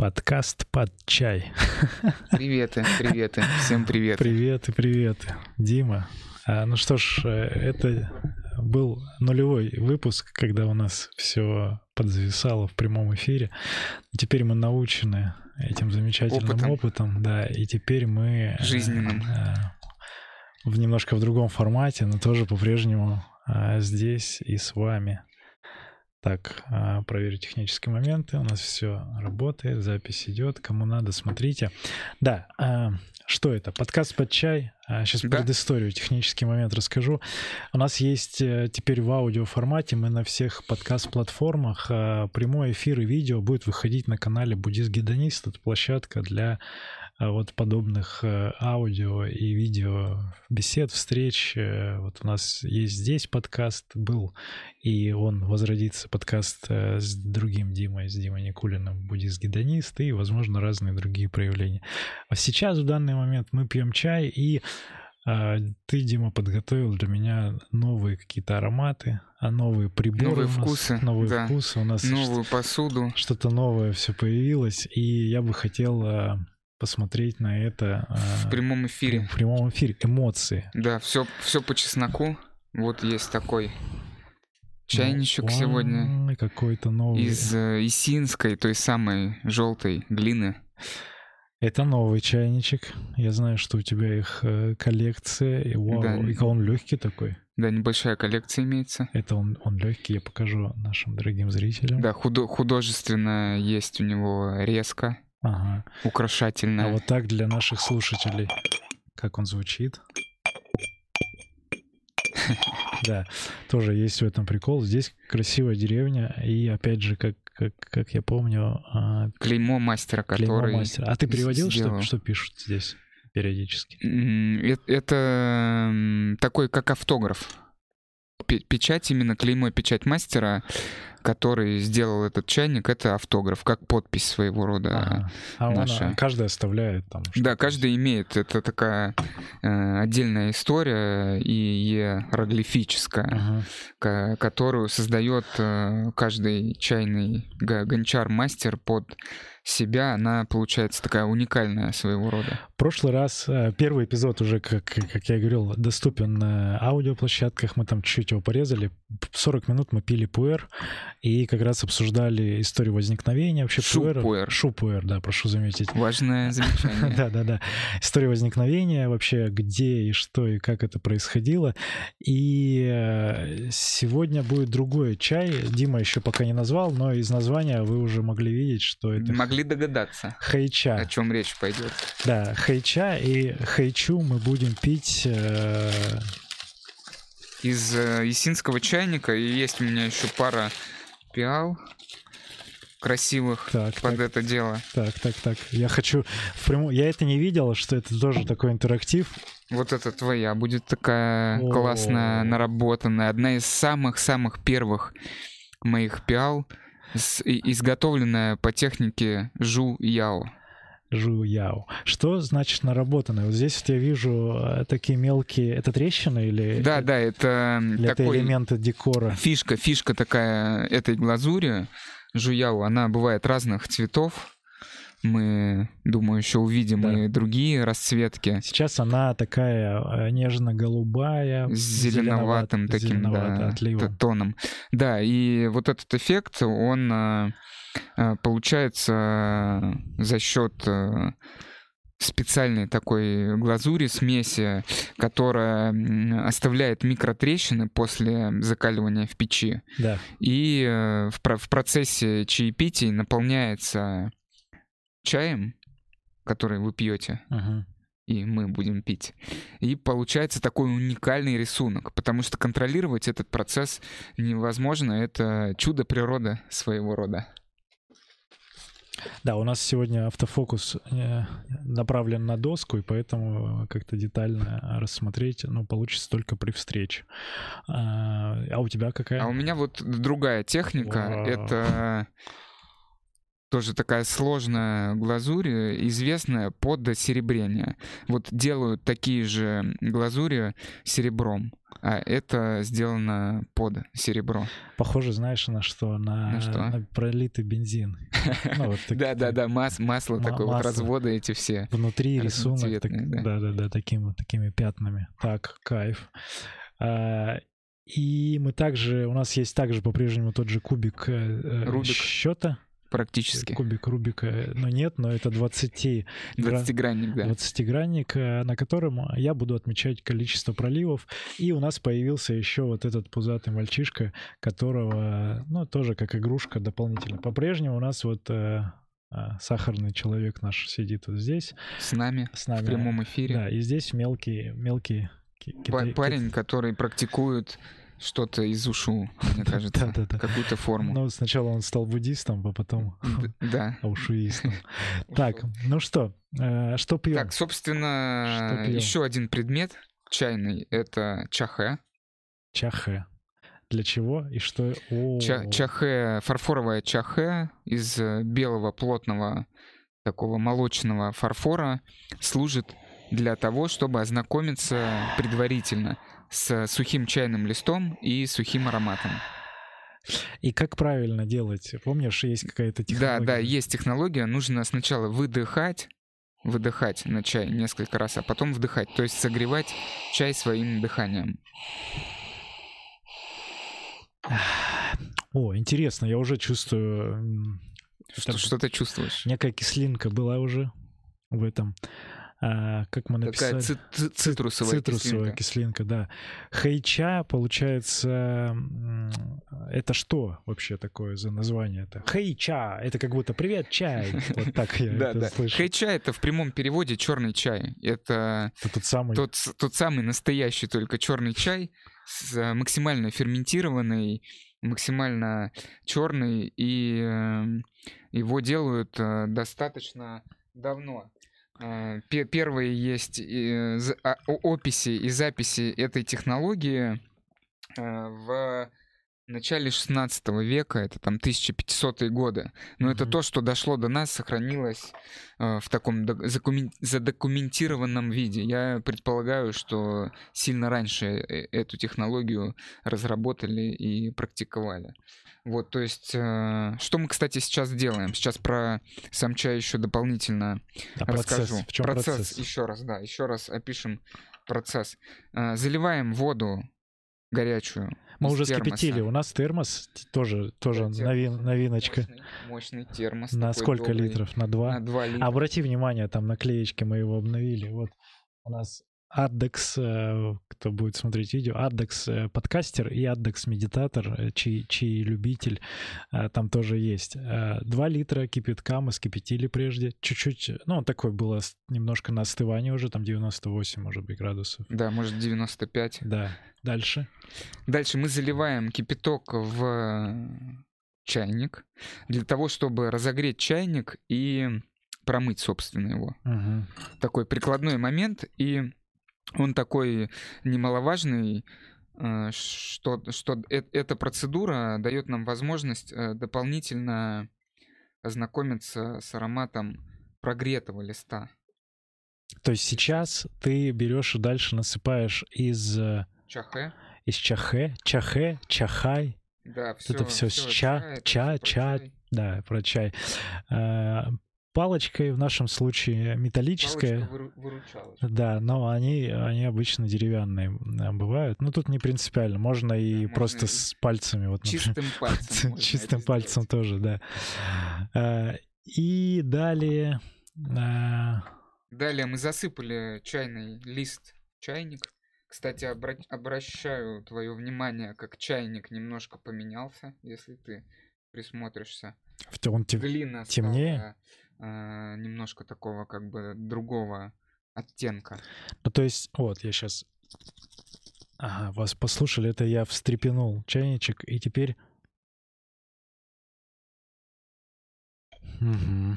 Подкаст под чай. Приветы, приветы, всем привет. Привет и привет, Дима. А, ну что ж, э, это был нулевой выпуск, когда у нас все подзависало в прямом эфире. Теперь мы научены этим замечательным опытом, опытом да, и теперь мы... Э, Жизненным. Э, в немножко в другом формате, но тоже по-прежнему здесь и с вами. Так, а, проверю технические моменты. У нас все работает, запись идет. Кому надо, смотрите. Да, а, что это? Подкаст под чай. Сейчас да. предысторию, технический момент расскажу. У нас есть э, теперь в аудио формате, мы на всех подкаст-платформах. А, прямой эфир и видео будет выходить на канале Буддист Гедонист. Это площадка для а вот подобных э, аудио и видео бесед, встреч. Э, вот у нас есть здесь подкаст был, и он возродится, подкаст э, с другим Димой, с Димой Никулиным, буддист-гедонист, и, возможно, разные другие проявления. А сейчас, в данный момент, мы пьем чай, и а, ты, Дима, подготовил для меня новые какие-то ароматы, а новые приборы. Новые вкусы. Новые да. вкусы. У нас новую посуду. Что-то новое все появилось. И я бы хотел а, посмотреть на это в э, прямом эфире. В прямом эфире эмоции. Да, все, все по чесноку. Вот есть такой чайничек ну, сегодня. Какой-то новый. Из э, Исинской, той самой желтой глины. Это новый чайничек. Я знаю, что у тебя их э, коллекция. И, вау, да. и он легкий такой. Да, небольшая коллекция имеется. Это он, он легкий, я покажу нашим дорогим зрителям. Да, худо, художественно есть у него резко. Ага. Украшательная. А вот так для наших слушателей. Как он звучит? Да, тоже есть в этом прикол. Здесь красивая деревня, и опять же, как, как, как я помню... А, клеймо мастера, который... Клеймо мастера. А ты переводил, что, что пишут здесь периодически? Это такой, как автограф. Печать, именно клеймо печать мастера который сделал этот чайник, это автограф, как подпись своего рода а, а наша. Она, каждый оставляет там. Да, каждый имеет. Это такая э, отдельная история и иероглифическая, ага. которую создает э, каждый чайный гончар-мастер под себя, она получается такая уникальная своего рода. Прошлый раз э, первый эпизод уже, как, как я говорил, доступен на аудиоплощадках. Мы там чуть-чуть его порезали. 40 минут мы пили пуэр и как раз обсуждали историю возникновения вообще пуэра. Шупуэр. Шупуэр, да, прошу заметить. Важное замечание. Да-да-да. История возникновения вообще, где и что и как это происходило. И э, сегодня будет другой чай. Дима еще пока не назвал, но из названия вы уже могли видеть, что это могли догадаться, хайча. о чем речь пойдет. Да, хайча и хайчу мы будем пить э... из э, есинского чайника. И есть у меня еще пара пиал красивых так, под так, это дело. Так, так, так. Я хочу в прямом... Я это не видел, что это тоже такой интерактив. Вот это твоя будет такая О -о -о. классная, наработанная. Одна из самых-самых первых моих пиал изготовленная по технике Жу-Яо. Жу-Яо. Что значит наработанное? Вот здесь вот я вижу э, такие мелкие... Это трещины или... Да, да, это или такой... это элементы декора? Фишка, фишка такая этой глазури Жу-Яо, она бывает разных цветов, мы, думаю, еще увидим да. и другие расцветки. Сейчас она такая э, нежно-голубая, с зеленоватым зеленоват, таким да, отливом. тоном. Да, и вот этот эффект, он э, э, получается за счет специальной такой глазури, смеси, которая оставляет микротрещины после закаливания в печи. Да. И в, в процессе чаепития наполняется чаем, который вы пьете, uh-huh. и мы будем пить. И получается такой уникальный рисунок, потому что контролировать этот процесс невозможно. Это чудо природы своего рода. Да, у нас сегодня автофокус э, направлен на доску, и поэтому как-то детально рассмотреть, ну, получится только при встрече. А, а у тебя какая? А у меня вот другая техника. Вау. Это тоже такая сложная глазурь, известная под серебрение. Вот делают такие же глазури серебром. а это сделано под серебро. Похоже, знаешь, на что? На, На что? на пролитый бензин. Ну, Да-да-да, мас- масло Ма- такое, вот разводы эти все. Внутри рисунок. Да-да-да, такими пятнами. Так, кайф. А, И мы также, у нас есть также по-прежнему тот же кубик Рубик. счета. Практически. Кубик Рубика, но нет, но это 20 гра- 20-гранник, да. 20-гранник, э, на котором я буду отмечать количество проливов. И у нас появился еще вот этот пузатый мальчишка, которого, ну, тоже как игрушка дополнительно. По-прежнему у нас вот э, сахарный человек наш сидит вот здесь С нами с нами. в прямом эфире. Да, и здесь ки- Па- китай- Парень, который практикует что-то из ушу, мне кажется. Да-да-да. Какую-то форму. Ну, сначала он стал буддистом, а потом Да. аушуистом. Так, ну что, э, что пьем? Так, собственно, еще один предмет чайный — это чахе. Чахе. Для чего и что? Ча- чахе, фарфоровая чахе из э, белого плотного такого молочного фарфора служит для того, чтобы ознакомиться предварительно с сухим чайным листом и сухим ароматом. И как правильно делать? Помнишь, есть какая-то Да, технология? да, есть технология. Нужно сначала выдыхать, выдыхать на чай несколько раз, а потом вдыхать. То есть согревать чай своим дыханием. О, интересно, я уже чувствую... Что, что ты чувствуешь? Некая кислинка была уже в этом. А, как мы Такая написали? ци- ци- цитрусовая, Цитрусовая кислинка. кислинка, да. Хэйча, получается, это что вообще такое за название? Это хэйча, это как будто привет, чай. Вот так я Да, это да. слышу. Хэй-чай это в прямом переводе черный чай. Это Это тот самый. тот, с- тот самый настоящий только черный чай, с, э, максимально ферментированный, максимально черный, и э, его делают э, достаточно давно. Э, пе- Первые есть э, а- описи и записи этой технологии э, в начале 16 века, это там 1500-е годы. Но это Мгм. то, что дошло до нас, сохранилось э, в таком док- закумен- задокументированном виде. Я предполагаю, что сильно раньше э- эту технологию разработали и практиковали. Вот, то есть, э, что мы, кстати, сейчас делаем? Сейчас про сам чай еще дополнительно А процесс? расскажу. В чем процесс? еще раз, да, еще раз опишем процесс. Э, Заливаем воду горячую. Мы уже термоса. скипятили. У нас термос тоже, тоже Да, термос. новин- новиночка. Мощный, мощный термос. На сколько добрый. литров? На два? На 2 литра. Обрати внимание, там наклеечки мы его обновили. Вот у нас Аддекс, э, кто будет смотреть видео, Аддекс э, подкастер и Аддекс медитатор, э, чей, чей любитель, там тоже есть. Два литра кипятка мы скипятили прежде, чуть-чуть, ну, он такой было немножко на остывание уже, там 98, может быть, градусов. Да, может 95. Да, дальше. Дальше мы заливаем кипяток в чайник для того, чтобы разогреть чайник и промыть, собственно, его. Мгм. Такой прикладной момент, и он такой немаловажный, э, что, что эта процедура дает нам возможность э, дополнительно ознакомиться с ароматом прогретого листа. То есть сейчас ты берешь и дальше насыпаешь из, э, Чахе. из чахе, чахе, чахай, Да, это всё с ча- ча- ча- Да, про чай. Палочкой в нашем случае металлическая. Да, но они, они обычно деревянные бывают. Ну, тут не принципиально. Можно и можно просто и с пальцами. Вот, например. Чистым пальцем. можно Чистым пальцем тоже, да. Э, И далее... э, Далее мы засыпали чайный лист чайник. Кстати, обра- обращаю твое внимание, как чайник немножко поменялся, если ты присмотришься. Он тем- Глина темнее? Э, немножко такого как бы другого оттенка. Ну, то есть, вот, я сейчас... Ага, вас послушали, это я встрепенул чайничек, и теперь... Мгм.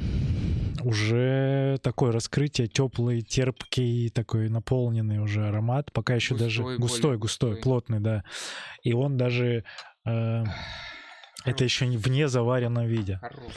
Уже такое раскрытие, теплый, терпкий, такой наполненный уже аромат. Пока еще даже Густой, густой, густой, густой. плотный, да. И он даже... э, это еще не в незаваренном виде. Хороший.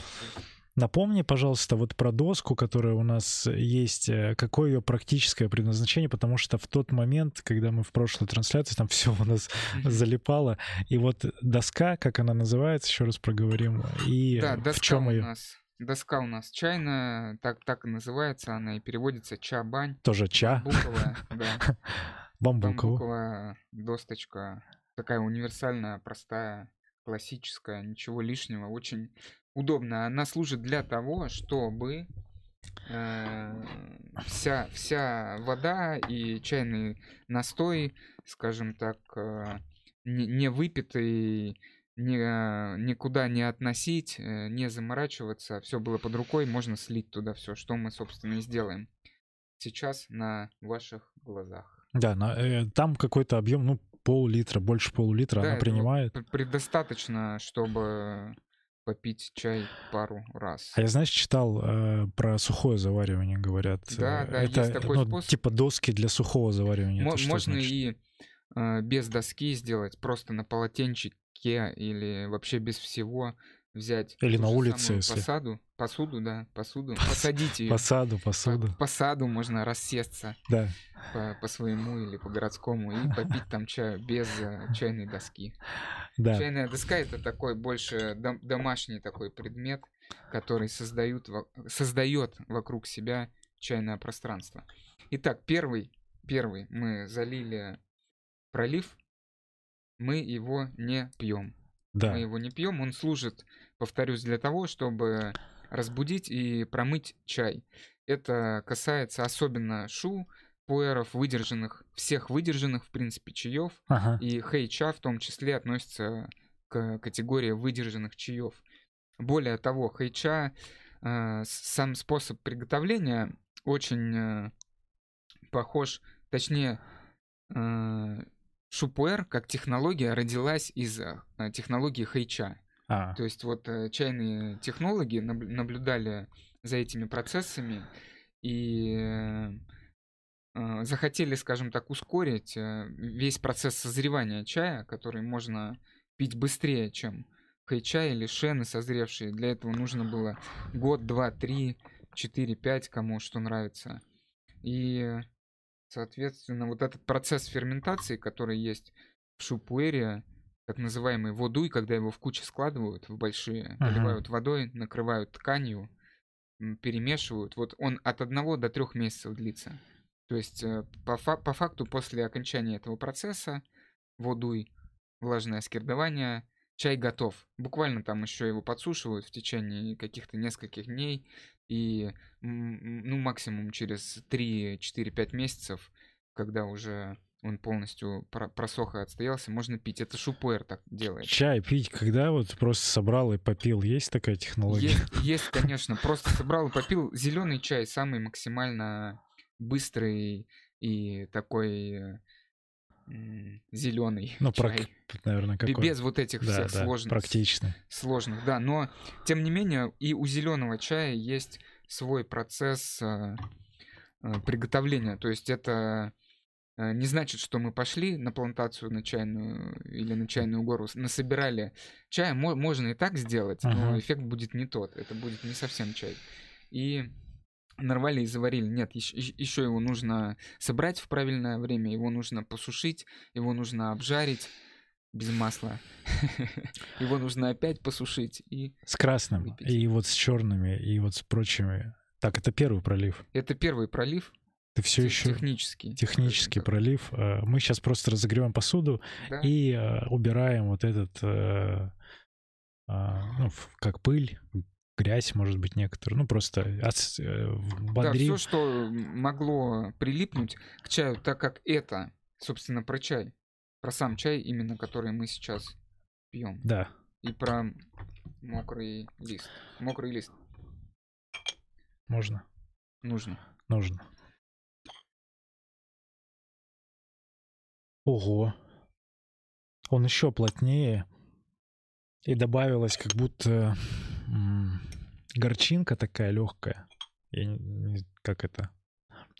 Напомни, пожалуйста, вот про доску, которая у нас есть, э, какое ее практическое предназначение, потому что в тот момент, когда мы в прошлой трансляции, там все у нас залипало, и вот доска, как она называется, еще раз проговорим, и Да, в доска чем у ее? нас. Доска у нас чайная, так, так и называется она, и переводится ча-бань. Тоже ча, Бамбуковая, да. Бамбуковая досточка. Такая универсальная, простая, классическая, ничего лишнего. Очень удобно. Она служит для того, чтобы э, вся, вся вода и чайный настой, скажем так, э, не, не выпитый, не, никуда не относить, э, не заморачиваться, все было под рукой, можно слить туда все, что мы, собственно, и сделаем сейчас на ваших глазах. Да, на- э, там какой-то объем, ну, пол-литра, больше полулитра Да, она принимает. пр- Предостаточно, чтобы попить чай пару раз. А я, знаешь, читал э, про сухое заваривание, говорят. Да, Э, да, есть это, такой ну, способ. типа доски для сухого заваривания. Что Можно значит? и э, без доски сделать, просто на полотенчике или вообще без всего взять Или на улице, если. посаду, посуду, да, посуду, посадить ее. По саду, по саду. По саду можно рассесться Да, по, по своему или по городскому и попить там чаю без э, чайной доски. да. Чайная доска это такой больше дом- домашний такой предмет, который создают, создает вокруг себя чайное пространство. Итак, первый, первый мы залили пролив, мы его не пьем. Да. Мы его не пьем, он служит, повторюсь, для того, чтобы разбудить и промыть чай. Это касается особенно шу, пуэров, выдержанных, всех выдержанных, в принципе, чаев. Ага. И хейча в том числе относится к категории выдержанных чаев. Более того, хейча, э, сам способ приготовления очень э, похож, точнее, э, шупуэр как технология родилась из э, технологии хейча. А, То есть вот э, чайные технологи наб- наблюдали за этими процессами и э, э, захотели, скажем так, ускорить э, весь процесс созревания чая, который можно пить быстрее, чем хай-чай или шены созревшие. Для этого нужно было год, два, три, четыре, пять, кому что нравится. И, соответственно, вот этот процесс ферментации, который есть в шупуэре, так называемый водуй, когда его в кучи складывают в большие, поливают водой, накрывают тканью, перемешивают. Вот он от одного до трех месяцев длится. То есть э, по, фа- по факту после окончания этого процесса водуй, влажное скирдование, чай готов. Буквально там еще его подсушивают в течение каких-то нескольких дней. И ну, максимум через 3-4-5 месяцев, когда уже он полностью про- просох и отстоялся, можно пить. Это шупуэр так делает. чай пить, когда вот просто собрал и попил, есть такая технология? Есть, есть, конечно. Просто собрал и попил зеленый чай, самый максимально быстрый и такой зеленый Ну, прак- чай. наверное, Бе- какой? Без вот этих да, всех да, сложных, практично. сложных, да. Но тем не менее и у зеленого чая есть свой процесс э, э, приготовления. То есть это не значит, что мы пошли на плантацию на чайную или на чайную гору, насобирали чая. Мо- можно и так сделать, но эффект будет не тот. Это будет не совсем чай. И нарвали и заварили. Нет, еще его нужно собрать в правильное время, его нужно посушить, его нужно обжарить без масла. Его нужно опять посушить. И С красным, Выпить. и вот с черными, и вот с прочими. Так, это первый пролив. это первый пролив Ты все еще технический. технический пролив. Э, Мы сейчас просто разогреваем посуду Да. и э, убираем вот этот, э, ну, как пыль, грязь, может быть, некоторую. Ну, просто от, э, Да, все, что могло прилипнуть к чаю, так как это, собственно, про чай, про сам чай, именно который мы сейчас пьем, Да. и про мокрый лист. Мокрый лист Можно, нужно. нужно. Ого. Он еще плотнее. И добавилась как будто м, горчинка такая легкая. Я не- не- как это?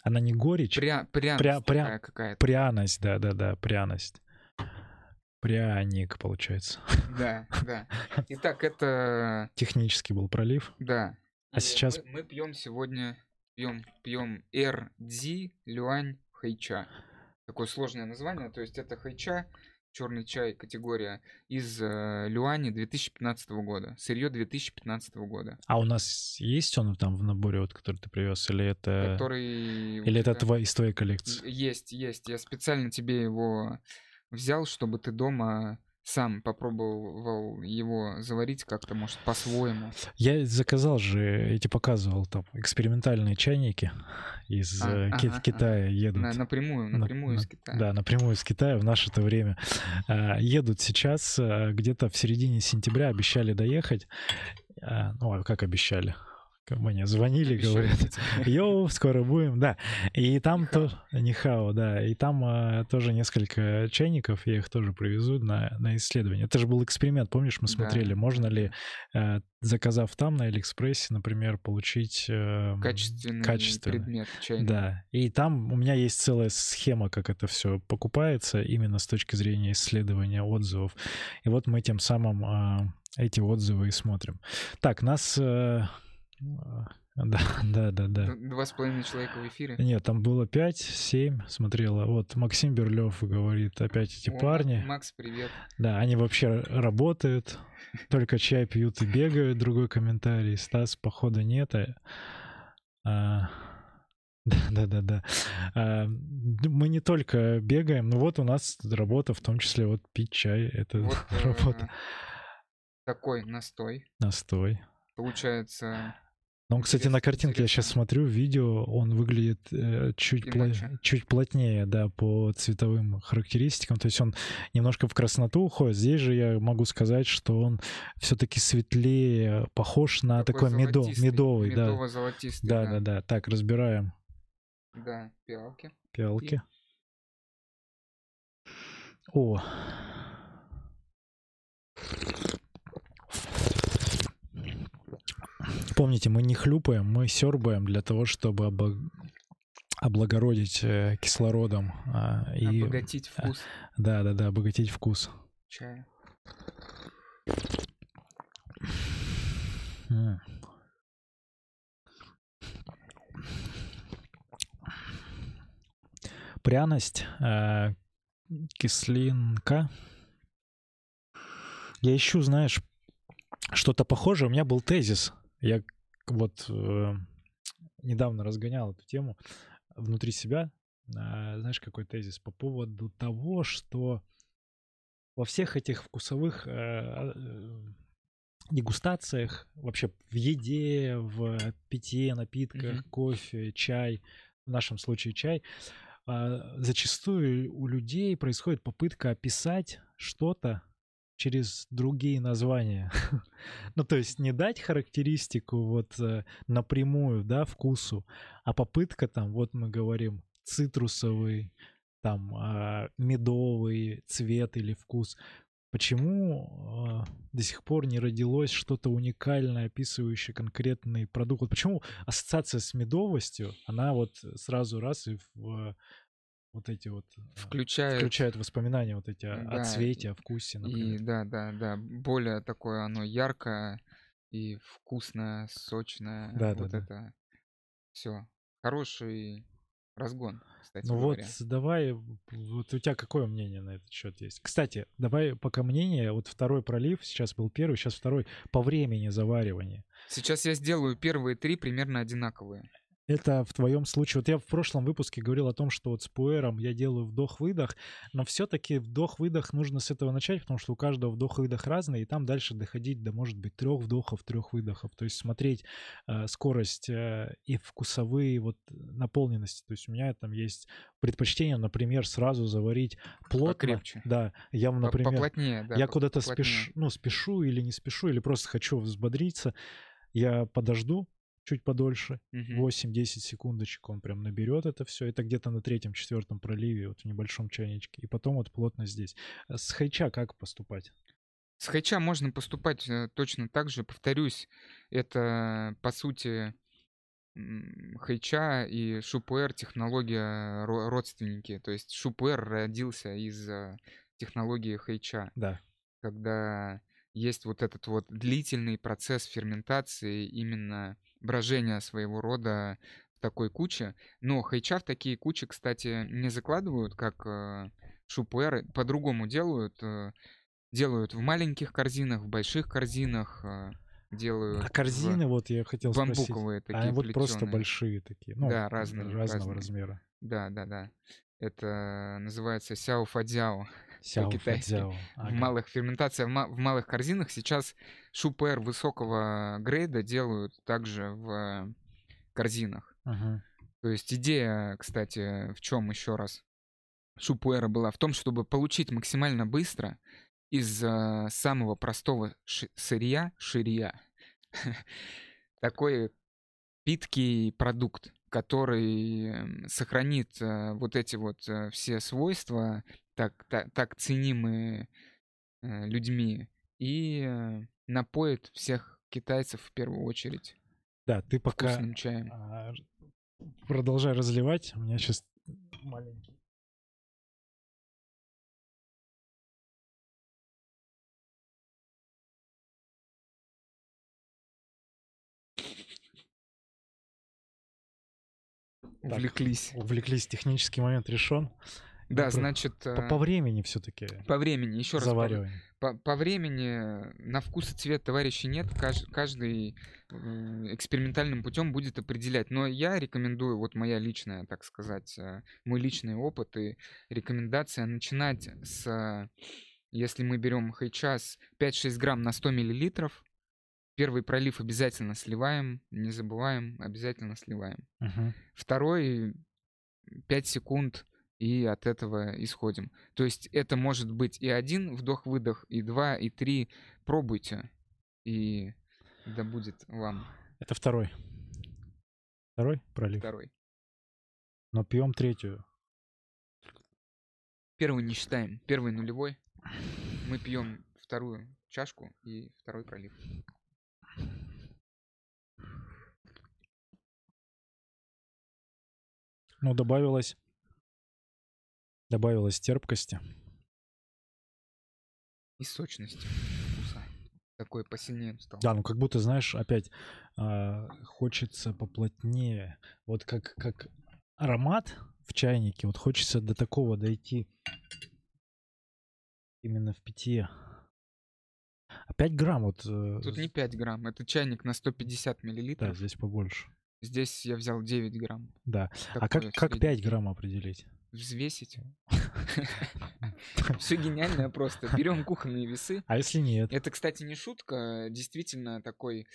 Она не горечь, Пря, пряность Пря- пря- какая-то. пряность, да-да-да, пряность. Пряник, получается. Да, да. Итак, это, Технический был пролив. да, А сейчас... Мы, мы пьем сегодня, пьем, пьем RD Люань Хайча. Такое сложное название, то есть это хайча, черный чай категория из э, Люани 2015 года, сырье 2015 года. А у нас есть он там в наборе, вот, который ты привез, или это... Который... Или это твой, из твоей коллекции? Есть, есть. Я специально тебе его взял, чтобы ты дома сам попробовал его заварить как-то, может, по-своему. Я заказал же, я тебе показывал там экспериментальные чайники из а, э, ага, Китая едут. На, напрямую, напрямую на, из Китая. Да, напрямую из Китая в наше это время. А, едут сейчас, а, где-то в середине сентября обещали доехать. А, ну, а как обещали? Мне звонили, говорят, yo, скоро будем, да. И там 你好. то... 你好, да. И там а, тоже несколько чайников, я их тоже привезу на, на исследование. Это же был эксперимент, помнишь, мы смотрели, да. можно ли, а, заказав там на Алиэкспрессе, например, получить... А, качественный, качественный предмет чайник. Да. И там у меня есть целая схема, как это все покупается, именно с точки зрения исследования отзывов. И вот мы тем самым а, эти отзывы и смотрим. Так, нас... А, да, да, да, да. Два с половиной человека в эфире? Нет, там было пять, семь, смотрела. Вот Максим Берлев говорит, опять эти О, парни. Макс, привет. Да, они вообще работают, только чай пьют и бегают. Другой комментарий. Стас, походу, нет. А... а да, да, да, да. А, мы не только бегаем, но вот у нас работа, в том числе вот пить чай, это вот, работа. Э, такой настой. Настой. Получается, но он, кстати, на картинке я сейчас смотрю видео, он выглядит э, чуть, пла- чуть плотнее, да, по цветовым характеристикам. То есть он немножко в красноту уходит. Здесь же я могу сказать, что он все-таки светлее, похож на такой, такой медо, медовый, да. Медово-золотистый. Да, да, да, да. Так, разбираем. Да, пиалки. Пиалки. И... О, Помните, мы не хлюпаем, мы сербаем для того, чтобы обо... облагородить э, кислородом. Э, и... Обогатить вкус. Да, да, да, обогатить вкус. Чая. Пряность, э, кислинка. Я ищу, знаешь, что-то похожее. У меня был тезис я вот э, недавно разгонял эту тему внутри себя. Э, знаешь, какой тезис по поводу того, что во всех этих вкусовых э, э, дегустациях, вообще в еде, в питье, напитках, mm-hmm. кофе, чай, в нашем случае чай, э, зачастую у людей происходит попытка описать что-то через другие названия. ну, то есть не дать характеристику вот э, напрямую, да, вкусу, а попытка там, вот мы говорим, цитрусовый, там, э, медовый цвет или вкус. Почему э, до сих пор не родилось что-то уникальное, описывающее конкретный продукт? Вот почему ассоциация с медовостью, она вот сразу раз и в вот эти вот э, включает, включают воспоминания вот эти да, о цвете, о вкусе, например. И да, да, да, более такое оно яркое и вкусное, сочное. Да, вот да, это да. все. Хороший разгон, кстати Ну говоря. вот давай, вот у тебя какое мнение на этот счет есть? Кстати, давай пока мнение, вот второй пролив, сейчас был первый, сейчас второй, по времени заваривания. Сейчас я сделаю первые три примерно одинаковые это в твоем случае, вот я в прошлом выпуске говорил о том, что вот с пуэром я делаю вдох-выдох, но все-таки вдох-выдох нужно с этого начать, потому что у каждого вдох-выдох разный, и там дальше доходить до, может быть, трех вдохов, трех выдохов, то есть смотреть э, скорость э, и вкусовые вот наполненности, то есть у меня там есть предпочтение, например, сразу заварить плотно. Покрепче. Да, я, например, Поплотнее, да, я куда-то спешу, ну, спешу или не спешу, или просто хочу взбодриться, я подожду, чуть подольше, угу. 8-10 секундочек он прям наберет это все. Это где-то на третьем-четвертом проливе, вот в небольшом чайничке. И потом вот плотно здесь. А с хайча как поступать? С хайча можно поступать э, точно так же. Повторюсь, это по сути хайча и шупуэр технология родственники. То есть шупуэр родился из технологии хайча. Да. Когда есть вот этот вот длительный процесс ферментации, именно брожения своего рода в такой куче. Но хайча в такие кучи, кстати, не закладывают, как э, шупуэры, по-другому делают. Э, делают в маленьких корзинах, в больших корзинах, э, делают... А корзины, в... вот я хотел бамбуковые спросить. такие а вот просто большие такие, ну, да, разные, разного разные. размера. Да, да, да. Это называется сяо фадзяо Сяо по-китайски. В малых ферментациях, в ма- в малых корзинах сейчас шупер высокого грейда делают также в корзинах. То есть идея, кстати, в чем еще раз шупуэра была? В том, чтобы получить максимально быстро из э, самого простого ши- сырья, ширья, такой питкий продукт, который эм, сохранит э, вот эти вот э, все свойства, так, так, так ценимые э, людьми, и э, напоит всех китайцев в первую очередь Да, ты пока вкусным чаем. а, продолжай разливать. У меня сейчас маленький. Увлеклись. Увлеклись, технический момент решен. Да, про- значит, По, э, по времени все-таки по времени, еще раз по-. По, времени на вкус и цвет товарищей нет, кажд- каждый м, экспериментальным путем будет определять. Но я рекомендую, вот моя личная, так сказать, э, мой личный опыт и рекомендация начинать с, э, если мы берем хайчас 5-6 грамм на 100 миллилитров, первый пролив обязательно сливаем, не забываем, обязательно сливаем. Мгм. Второй 5 секунд и от этого исходим. То есть это может быть и один вдох-выдох, и два, и три. Пробуйте, и да будет вам Это второй. Второй пролив. второй. Но пьем третью. Первый не считаем, первый нулевой. Мы пьем вторую чашку и второй пролив. Ну, добавилось. Добавилось терпкости. И сочности вкуса. Такой посильнее стал. Да, ну как будто, знаешь, опять а, хочется поплотнее. Вот как, как аромат в чайнике, вот хочется до такого дойти именно в питье. А 5 грамм вот... э, Тут не 5 грамм, это чайник на 150 Да, миллилитров. здесь побольше. Здесь я взял 9 грамм. Да. А Такое как, как среднее. 5 грамм определить? Взвесить. Все гениально просто. Берем кухонные весы. А если нет? Это, кстати, не шутка, действительно такой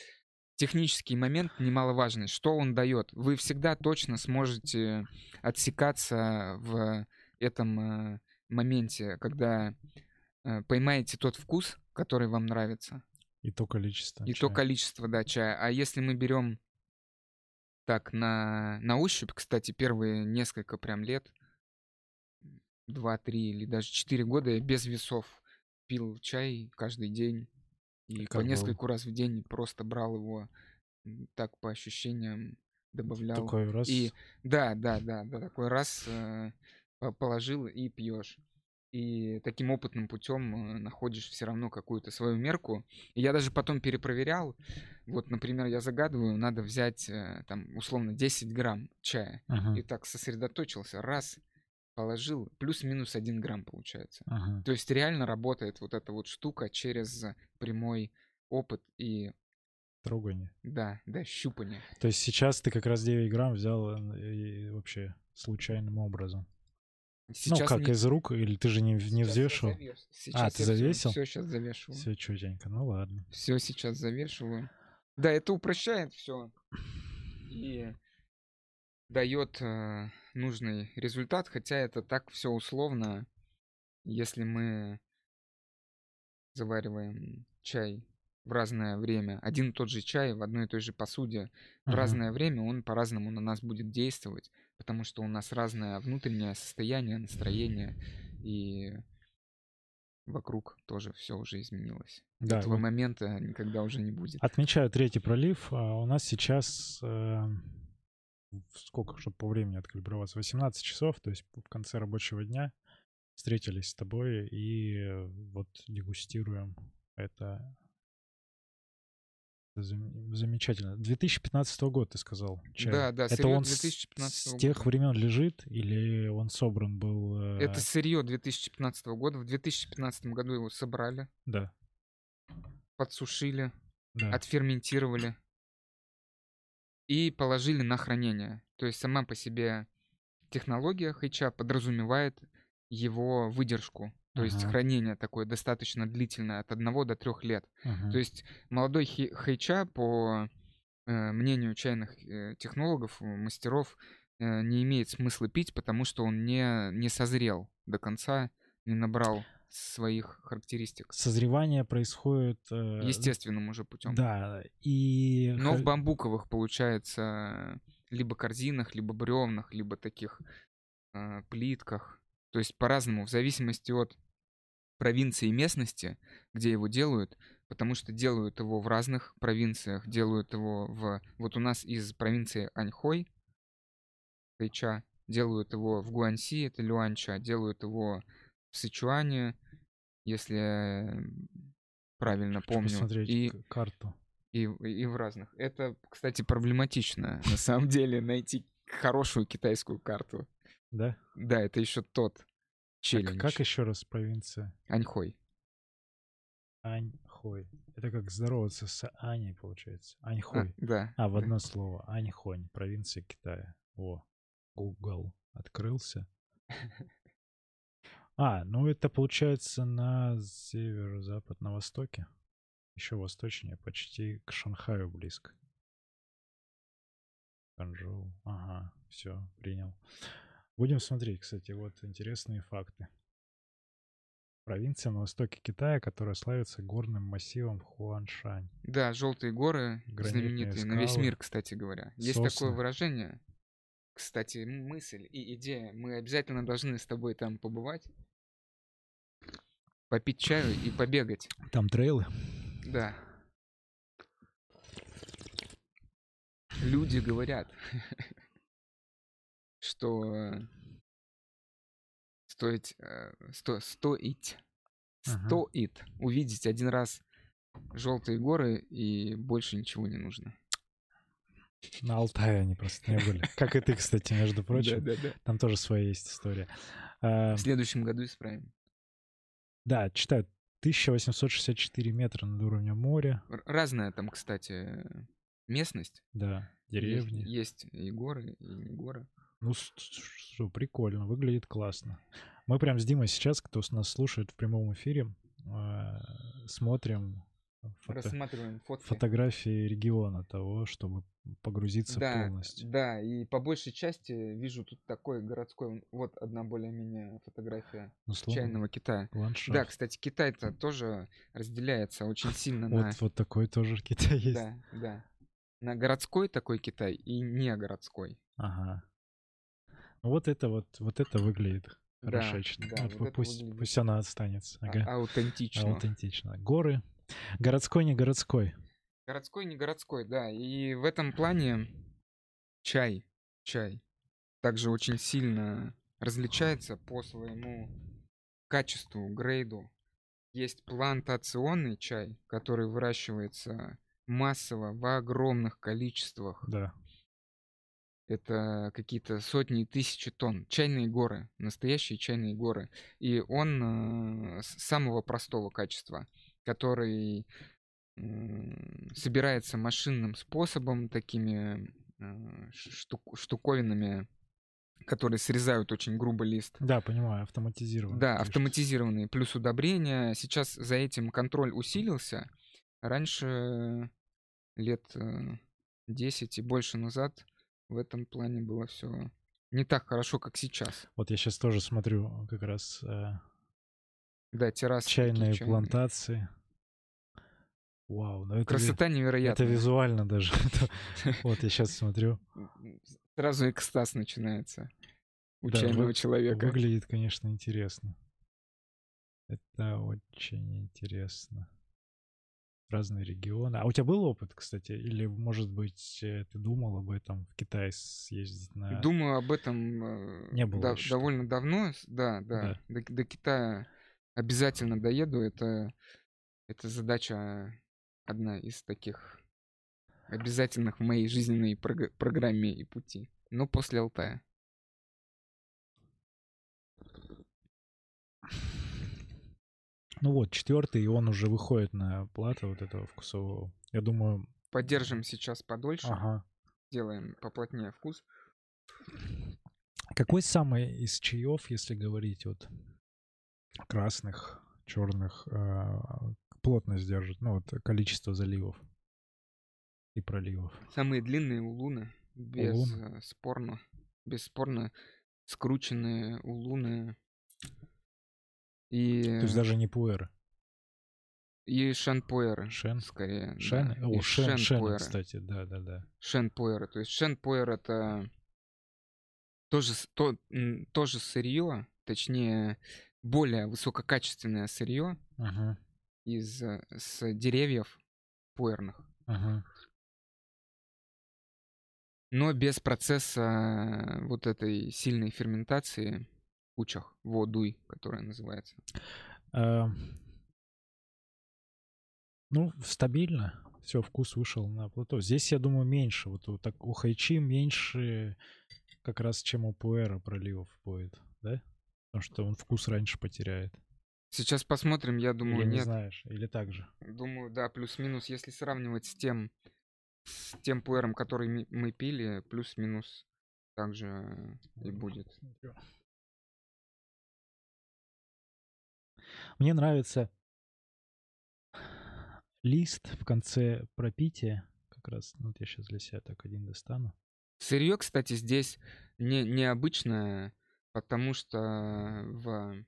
технический момент немаловажный. Что он дает? Вы всегда точно сможете отсекаться в этом э, моменте, когда э, поймаете тот вкус, который вам нравится, И то количество. и чая. то количество, да, чая. А если мы берем так на, на ощупь, кстати, первые несколько прям лет, 2-3 или даже 4 года я без весов пил чай каждый день. И Как по нескольку раз в день просто брал его так по ощущениям, добавлял. Такой раз. И да, да, да, да, такой раз э, по- положил и пьешь. И таким опытным путем э, находишь все равно какую-то свою мерку. И я даже потом перепроверял. Вот, например, я загадываю, надо взять э, там условно 10 грамм чая. Ага, И так сосредоточился, раз, положил, плюс-минус 1 грамм получается. ага. То есть реально работает вот эта вот штука через прямой опыт и, Трогание. да, да, щупание. То есть сейчас ты как раз 9 грамм взял э, и вообще случайным образом. ну, как не- из рук, или ты же не, не Сейчас взвешивал? Сейчас ты завесил? Всё сейчас завешиваю. Все четенько, ну ладно. Все сейчас завешиваю. Да, это упрощает все. И дает э, нужный результат, хотя это так все условно. Если мы завариваем чай в разное время, один и тот же чай в одной и той же посуде, в Ага. разное время он по-разному на нас будет действовать, потому что у нас разное внутреннее состояние, настроение, и вокруг тоже все уже изменилось. Да, Этого вот момента никогда уже не будет. Отмечаю третий пролив. А у нас сейчас э, сколько, чтобы по времени откалиброваться? 18 часов, то есть в конце рабочего дня встретились с тобой и э, вот дегустируем Это Замечательно. 2015 год, ты сказал. Чай. Да, да, Это он 2015 с тех времен лежит или он собран был? Э... Это сырье 2015 года. В 2015 году его собрали. Да. Подсушили, да. отферментировали и положили на хранение. То есть сама по себе технология хейча подразумевает его выдержку. То uh-huh. есть хранение такое достаточно длительное, от одного до трех лет. Uh-huh. То есть молодой хейча, по э, мнению чайных э, технологов, мастеров, э, не имеет смысла пить, потому что он не, не созрел до конца, не набрал своих характеристик. Созревание происходит... Э, Естественным уже путем. Да, и... Но в бамбуковых, получается, либо корзинах, либо бревнах, либо таких э, плитках. То есть по-разному, в зависимости от провинции и местности, где его делают, потому что делают его в разных провинциях, делают его в... Вот у нас из провинции Аньхой, Тайча, делают его в Гуанси, это Люанча, делают его в Сычуане, если правильно помню. Посмотреть и карту. И, и в разных. Это, кстати, проблематично, на самом деле, найти хорошую китайскую карту. Да? Да, это еще тот челлендж. Как, как еще раз провинция? Аньхой. Аньхой. Это как здороваться с Аней, получается. Аньхой. А, да. А, в да. одно слово. Аньхонь, провинция Китая. О, Google открылся. А, ну это получается на северо-запад, на востоке. Еще восточнее, почти к Шанхаю близко. Ханчжоу. Ага, все, принял. Будем смотреть, кстати, вот интересные факты. Провинция на востоке Китая, которая славится горным массивом Хуаншань. Да, желтые горы, Гранитные знаменитые скалы, на весь мир, кстати говоря. Есть сосны. такое выражение. Кстати, мысль и идея. Мы обязательно должны с тобой там побывать, попить чаю и побегать. Там трейлы? Да. Люди говорят, что стоить, э, сто, стоить, стоит увидеть один раз желтые горы и больше ничего не нужно. На Алтае они просто не были. Как и ты, кстати, между прочим. Да, да, да. Там тоже своя есть история. В следующем году исправим. Да, читаю. 1864 метра над уровнем моря. Разная там, кстати, местность. Да, деревни. Есть, есть и горы, и не горы. Ну, что, прикольно, выглядит классно. Мы прям с Димой сейчас, кто нас слушает в прямом эфире, э, смотрим фото... Рассматриваем фотки. фотографии региона того, чтобы погрузиться да, полностью. Да, и по большей части вижу тут такой городской, вот одна более-менее фотография ну, чайного Китая. Ландшафт. Да, кстати, Китай-то тоже разделяется очень сильно вот, на... Вот такой тоже Китай есть. Да, да. На городской такой Китай и не городской. Ага. Вот это вот, вот это выглядит хорошечно. Да, да, вот вот пусть, выглядит... пусть она останется. Ага. А, аутентично. Аутентично. Горы. Городской, не городской. Городской, не городской, да. И в этом плане чай, чай также очень сильно различается по своему качеству, грейду. Есть плантационный чай, который выращивается массово в огромных количествах. Да. Это какие-то сотни и тысячи тонн. Чайные горы, настоящие чайные горы. И он э, самого простого качества, который собирается машинным способом, такими э, штук, штуковинами, которые срезают очень грубо лист. Да, понимаю, автоматизированные. Да, автоматизированные, плюс удобрения. Сейчас за этим контроль усилился. Раньше лет 10 э, и больше назад в этом плане было все не так хорошо, как сейчас. Вот я сейчас тоже смотрю как раз э, да, террасы чайные плантации. Вау, ну это красота невероятная. Это визуально даже. вот я сейчас смотрю. Сразу экстаз начинается у да, чайного вы, человека. Выглядит, конечно, интересно. Это очень интересно разные регионы. А у тебя был опыт, кстати? Или, может быть, э, ты думал об этом в Китай съездить на... Думаю об этом э, Не было да, довольно давно. Да, да. да. До, до Китая обязательно доеду. Это Это задача одна из таких обязательных в моей жизненной прог- программе и пути. Но после Алтая. Ну вот, четвертый, и он уже выходит на плату вот этого вкусового. Я думаю... Поддержим сейчас подольше. Ага. Делаем поплотнее вкус. Какой самый из чаев, если говорить вот красных, черных, э, плотность держит? Ну вот количество заливов и проливов. Самые длинные улуны, бесспорно, бесспорно скрученные улуны. И... То есть даже не пуэры? И шен-пуэры. Шен? Скорее. Шен? Да. О, шен, шен, кстати, да-да-да. Шен-пуэры. То есть шен-пуэр — это тоже, то, тоже сырье, точнее, более высококачественное сырье uh-huh. из с деревьев пуэрных. Uh-huh. Но без процесса вот этой сильной ферментации в кучах, водуй, которая называется. Uh, ну, стабильно. Все, вкус вышел на плато. Здесь, я думаю, меньше. Вот, вот так у хайчи меньше как раз чем у пуэра проливов будет, да? Потому что он вкус раньше потеряет. Сейчас посмотрим, я думаю, или не нет. знаешь, или так же? Думаю, да, плюс-минус, если сравнивать с тем, с тем пуэром, который мы пили, плюс-минус так же и будет. Мне нравится лист в конце пропития. Как раз, ну, вот я сейчас для себя так один достану. Сырье, кстати, здесь не, необычное, потому что в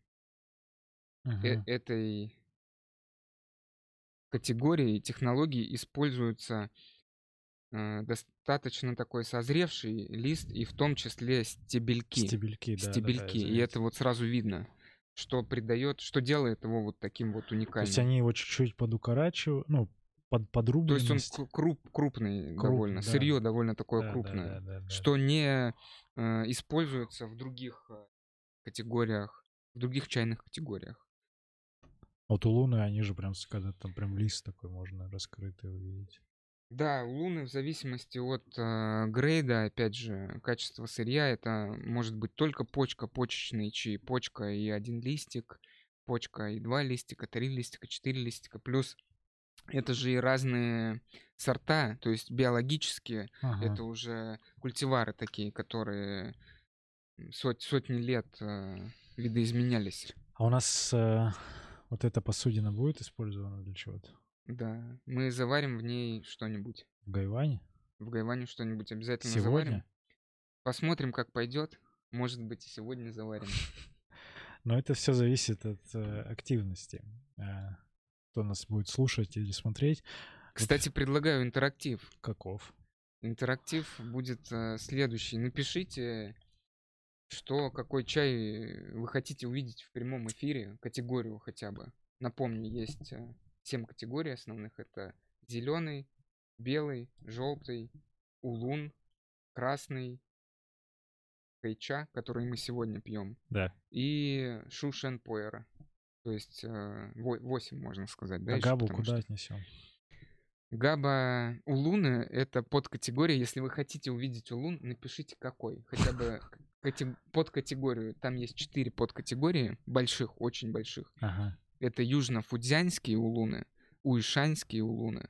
uh-huh. э- этой категории технологий используется э, достаточно такой созревший лист, и в том числе стебельки. Стебельки, да. Стебельки. Да, да, и это вот сразу видно что придает, что делает его вот таким вот уникальным. То есть они его чуть-чуть подукорачивают, ну, под, подрубленность. То есть он круп, крупный Круп, довольно, да. сырье довольно такое да, крупное, да, да, да, что не используется в других э, категориях, в других чайных категориях. Вот у Луны они же прям, когда там прям лист такой можно раскрытый увидеть. Да, у Луны в зависимости от э, грейда, опять же, качества сырья, это может быть только почка, почечный чай, почка и один листик, почка и два листика, три листика, четыре листика, плюс это же и разные сорта, то есть биологические, ага. это уже культивары такие, которые сот, сотни лет э, видоизменялись. А у нас э, вот эта посудина будет использована для чего-то? Да, мы заварим в ней что-нибудь. В Гайване? В Гайване что-нибудь обязательно сегодня? заварим. Посмотрим, как пойдет. Может быть, и сегодня заварим. Но это все зависит от э, активности. Кто нас будет слушать или смотреть. Кстати, вот... предлагаю интерактив. Каков? Интерактив будет э, следующий. Напишите, что какой чай вы хотите увидеть в прямом эфире, категорию хотя бы. Напомню, есть э, 7 категорий основных. Это зеленый, белый, желтый, улун, красный, кайча, который мы сегодня пьем. Да. И шушен поэра. То есть э, 8, можно сказать. Да, а еще, габу куда что... отнесем? Габа улуны — это подкатегория. Если вы хотите увидеть улун, напишите какой. Хотя бы подкатегорию. Там есть четыре подкатегории, больших, очень больших. Ага. Это южно-фудзянские улуны, уишанские улуны,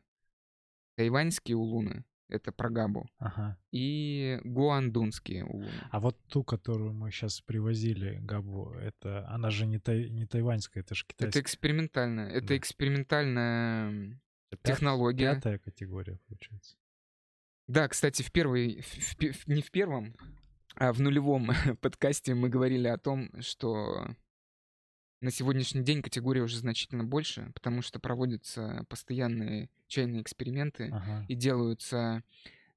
тайваньские улуны, это про Габу, ага. и гуандунские улуны. А вот ту, которую мы сейчас привозили, Габу, это она же не, тай, не тайваньская, это же китайская. Это экспериментальная, это да. экспериментальная это технология. Пятая категория, получается. Да, кстати, в первой, в, в, не в первом, а в нулевом подкасте мы говорили о том, что на сегодняшний день категория уже значительно больше, потому что проводятся постоянные чайные эксперименты ага. и делаются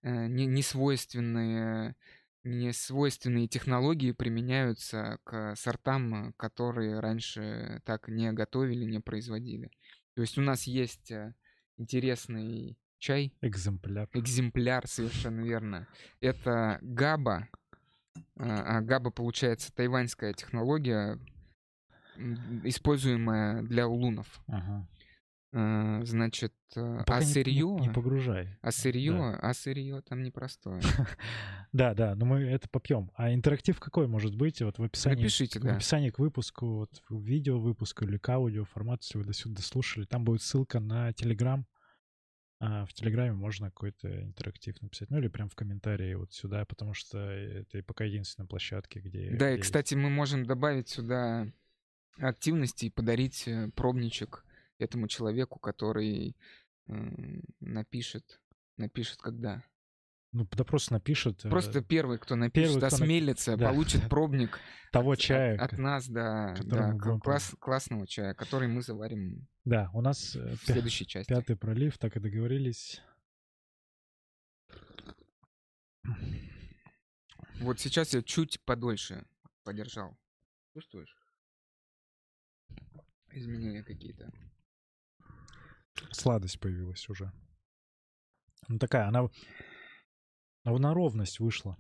э, несвойственные несвойственные технологии применяются к сортам, которые раньше так не готовили, не производили. То есть у нас есть э, интересный чай. Экземпляр. Экземпляр, совершенно верно. Это габа. А, а габа, получается, тайваньская технология, используемая для улунов. Ага. Э, значит, Пока а не- не- сырье, Не, погружай. а сырье, Да. а сырье там непростое. Да, да, но мы это попьем. А интерактив какой может быть? Вот в описании, Напишите, в да. описании к выпуску, вот в видео выпуску или к аудио формату, если вы до сюда слушали, там будет ссылка на Телеграм. А в Телеграме можно какой-то интерактив написать. Ну или прям в комментарии вот сюда, потому что это пока единственная площадка, где... Да, и, кстати, мы можем добавить сюда активности и подарить э, пробничек этому человеку, который э, напишет, напишет когда. Ну, да просто напишет э, Просто первый, кто напишет, кто нап- осмелится, да. получит пробник того от- чая. от, нас, да, да, класс- классного чая, который мы заварим Да, у нас э, в пя- следующей части. пятый пролив, так и договорились. Вот сейчас я чуть подольше подержал. Чувствуешь? Изменения какие-то. Сладость появилась уже. Ну такая, она, она на ровность вышла.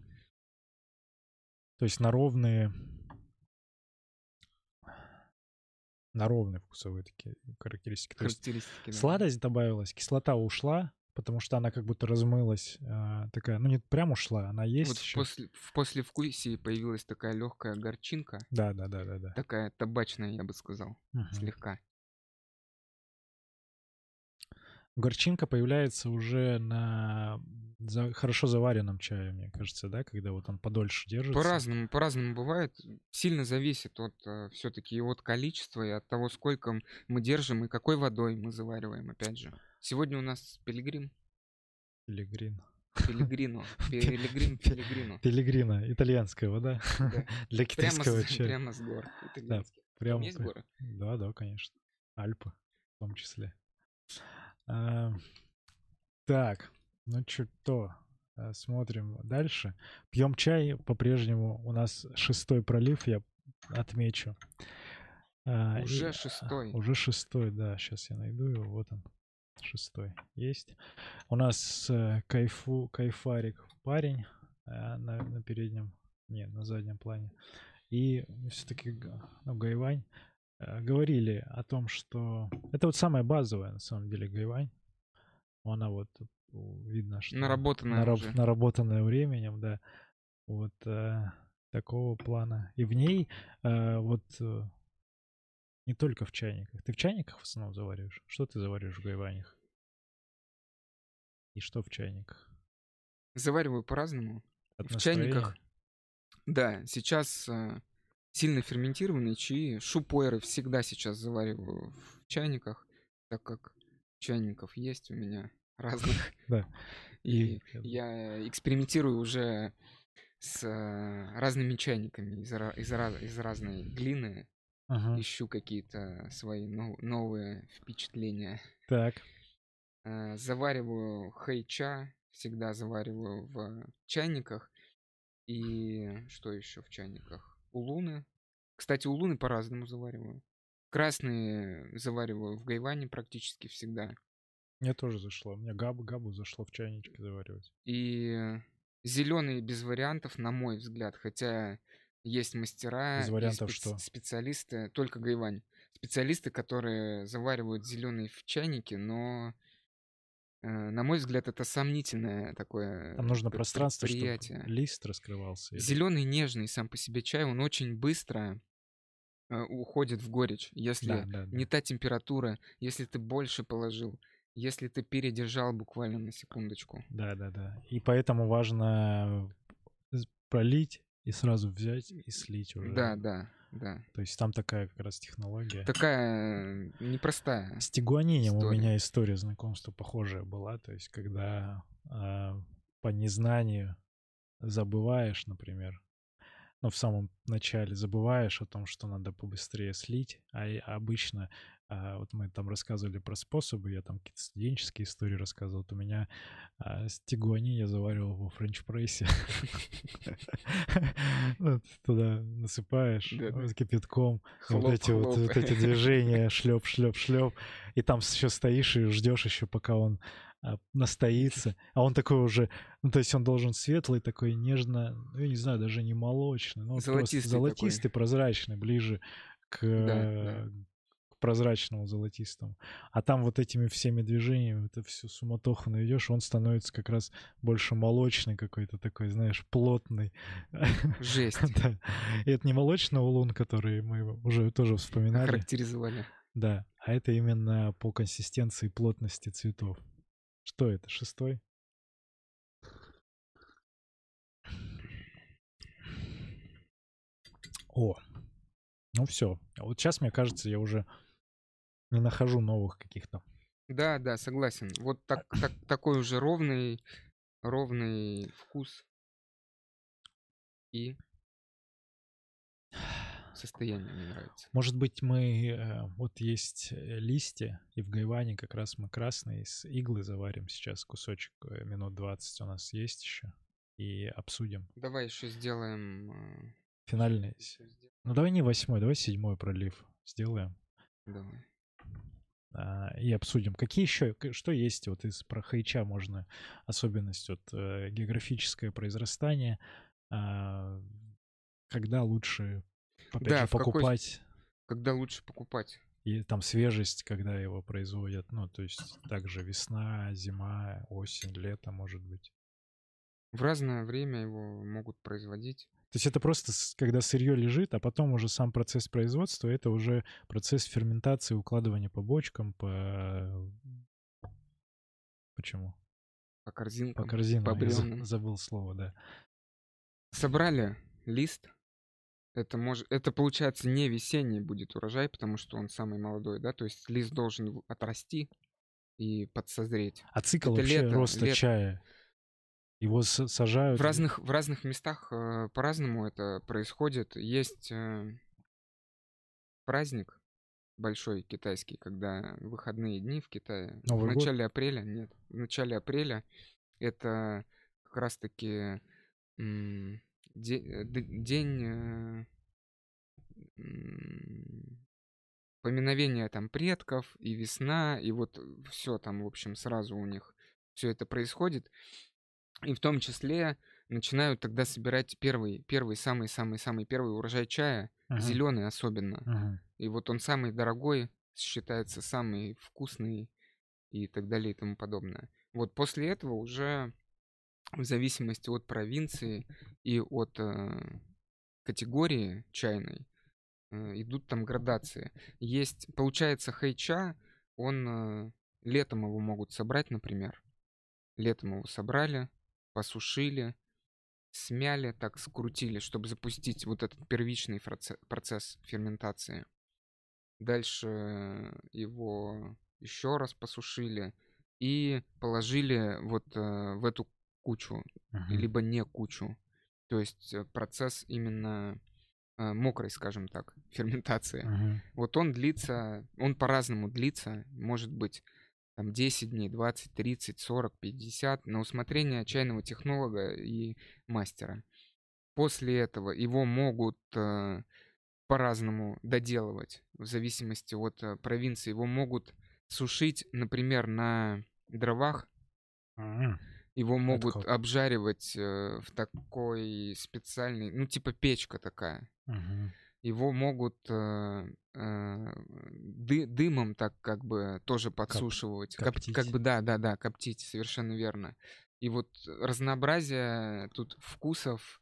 То есть на ровные... На ровные вкусовые такие характеристики. То есть Характеристики. да. сладость добавилась, кислота ушла, потому что она как будто размылась. а, такая, ну не прям ушла, она есть Вот в, еще. после, в послевкусии появилась такая легкая горчинка, Да, да, да, да, да. такая табачная, я бы сказал, Мгм. слегка. Горчинка появляется уже на за- хорошо заваренном чае, мне кажется, да, когда вот он подольше держится. По-разному, по-разному бывает. Сильно зависит от все-таки и от количества, и от того, сколько мы держим, и какой водой мы завариваем, опять же. Сегодня у нас пилигрим, Пилигрин. пилигрино, пилигрим, пилигрино. Пилигрина, итальянская вода Да. для Прямо китайского с, чая. прямо с гор итальянских. Прямо Есть горы? Да, да, конечно. Альпы в том числе. А, так, ну что, смотрим дальше. Пьем чай по-прежнему. У нас шестой пролив, я отмечу. А, и- Уже шестой. Уже шестой, да. Сейчас я найду его. Вот он. Шестой. Есть. У нас э, кайфу, кайфарик парень э, на, на переднем, не, на заднем плане. И все-таки ну, Гайвань э, говорили о том, что это вот самая базовая на самом деле Гайвань. Она вот видно, что Наработанная нараб- уже. наработанная временем, да. Вот э, такого плана. И в ней э, вот э, не только в чайниках. Ты в чайниках в основном завариваешь? Что ты завариваешь в гайванях? И что в чайниках? Завариваю по-разному. От В настроения? чайниках, да, сейчас э, сильно ферментированные чаи, шупойры всегда сейчас завариваю в чайниках, так как чайников есть у меня разных. Да. И я экспериментирую уже с э, разными чайниками из, ра- из, раз- из разной глины, Ага. ищу какие-то свои но- новые впечатления. Так. Э, Завариваю хэйча, всегда завариваю в чайниках. И что еще в чайниках? Улуны. Кстати, улуны по-разному завариваю. Красные завариваю в гайване практически всегда. Мне тоже зашло. Мне габу габу зашло в чайничке заваривать. И зеленые без вариантов, на мой взгляд, хотя есть мастера Без вариантов спец- что? специалисты, только гайвань, специалисты, которые заваривают зеленые в чайнике, но на мой взгляд, это сомнительное такое Там нужно п- пространство, чтобы лист раскрывался. или- Зеленый нежный сам по себе чай, он очень быстро э, уходит в горечь, если Да, да, да. не та температура, если ты больше положил, если ты передержал буквально на секундочку. Да, да, да. И поэтому важно пролить и сразу взять и слить уже. Да, да, да. То есть там такая как раз технология. Такая э, непростая. С тигуанинем у меня история знакомства похожая была. То есть когда а, по незнанию забываешь, например, ну, в самом начале забываешь о том, что надо побыстрее слить, а обычно а, вот мы там рассказывали про способы, я там какие-то студенческие истории рассказывал. Вот у меня а, с тигуани я заваривал во френч-прессе. Вот Туда насыпаешь кипятком, вот эти вот, эти движения, шлеп, шлеп, шлеп, и там еще стоишь и ждешь еще, пока он а, настоится, а он такой уже, ну то есть он должен светлый такой, нежно, ну я не знаю, даже не молочный, ну просто Золотистый золотистый, прозрачный, ближе к, да. э, прозрачному золотистому. А там вот этими всеми движениями, это всю суматоху наведешь, он становится как раз больше молочный какой-то такой, знаешь, плотный. Жесть. да. И это не молочный улун, который мы уже тоже вспоминали. Характеризовали. Да, а это именно по консистенции плотности цветов. Что это, шестой? О, ну все. Вот сейчас, мне кажется, я уже не нахожу новых каких-то. Да, да, согласен. Вот так, так, такой уже ровный, ровный вкус и состояние мне нравится. Может быть, мы... Э, вот есть э, листья, и в гайване как раз мы красные с иглы заварим сейчас кусочек, э, минут 20 у нас есть еще, и обсудим. Давай еще сделаем... Финальный. Ну давай не восьмой, давай седьмой пролив сделаем. Давай. А, и обсудим. Какие еще, что есть вот из про хайча можно особенность, вот э, географическое произрастание, э, когда лучше опять да, же, покупать. Какой, когда лучше покупать. И там свежесть, когда его производят. Ну, то есть также весна, зима, осень, лето, может быть. В разное время его могут производить. То есть это просто когда сырье лежит, а потом уже сам процесс производства, это уже процесс ферментации, укладывания по бочкам, по... Почему? По корзинкам. По корзинам. По Я забыл слово, да. Собрали лист. Это, может, это получается не весенний будет урожай, потому что он самый молодой, да? То есть лист должен отрасти и подсозреть. А цикл это вообще лето, роста лето. чая? Его сажают. В разных, в разных местах э, по-разному это происходит. Есть э, праздник большой китайский, когда выходные дни в Китае. Новый в начале год? апреля, нет, в начале апреля это как раз-таки э, день э, поминовения там предков и весна, и вот все там, в общем, сразу у них все это происходит. И в том числе начинают тогда собирать первый, первый, самый, самый, самый первый урожай чая, uh-huh. зеленый особенно. Uh-huh. И вот он самый дорогой, считается самый вкусный и так далее и тому подобное. Вот после этого уже в зависимости от провинции и от э, категории чайной э, идут там градации. Есть, получается, хайча, он э, летом его могут собрать, например. Летом его собрали, посушили, смяли, так скрутили, чтобы запустить вот этот первичный процесс ферментации. Дальше его еще раз посушили и положили вот э, в эту кучу, uh-huh. либо не кучу. То есть э, процесс именно э, мокрой, скажем так, ферментации. Uh-huh. Вот он длится, он по-разному длится, может быть там 10 дней, 20, 30, 40, 50 на усмотрение чайного технолога и мастера. После этого его могут э, по-разному доделывать в зависимости от э, провинции. Его могут сушить, например, на дровах. Mm-hmm. Его могут обжаривать э, в такой специальный, ну типа печка такая. Mm-hmm его могут э, э, ды, дымом так как бы тоже подсушивать. Коп, коптить. Как, как бы да, да, да, коптить, совершенно верно. И вот разнообразие тут вкусов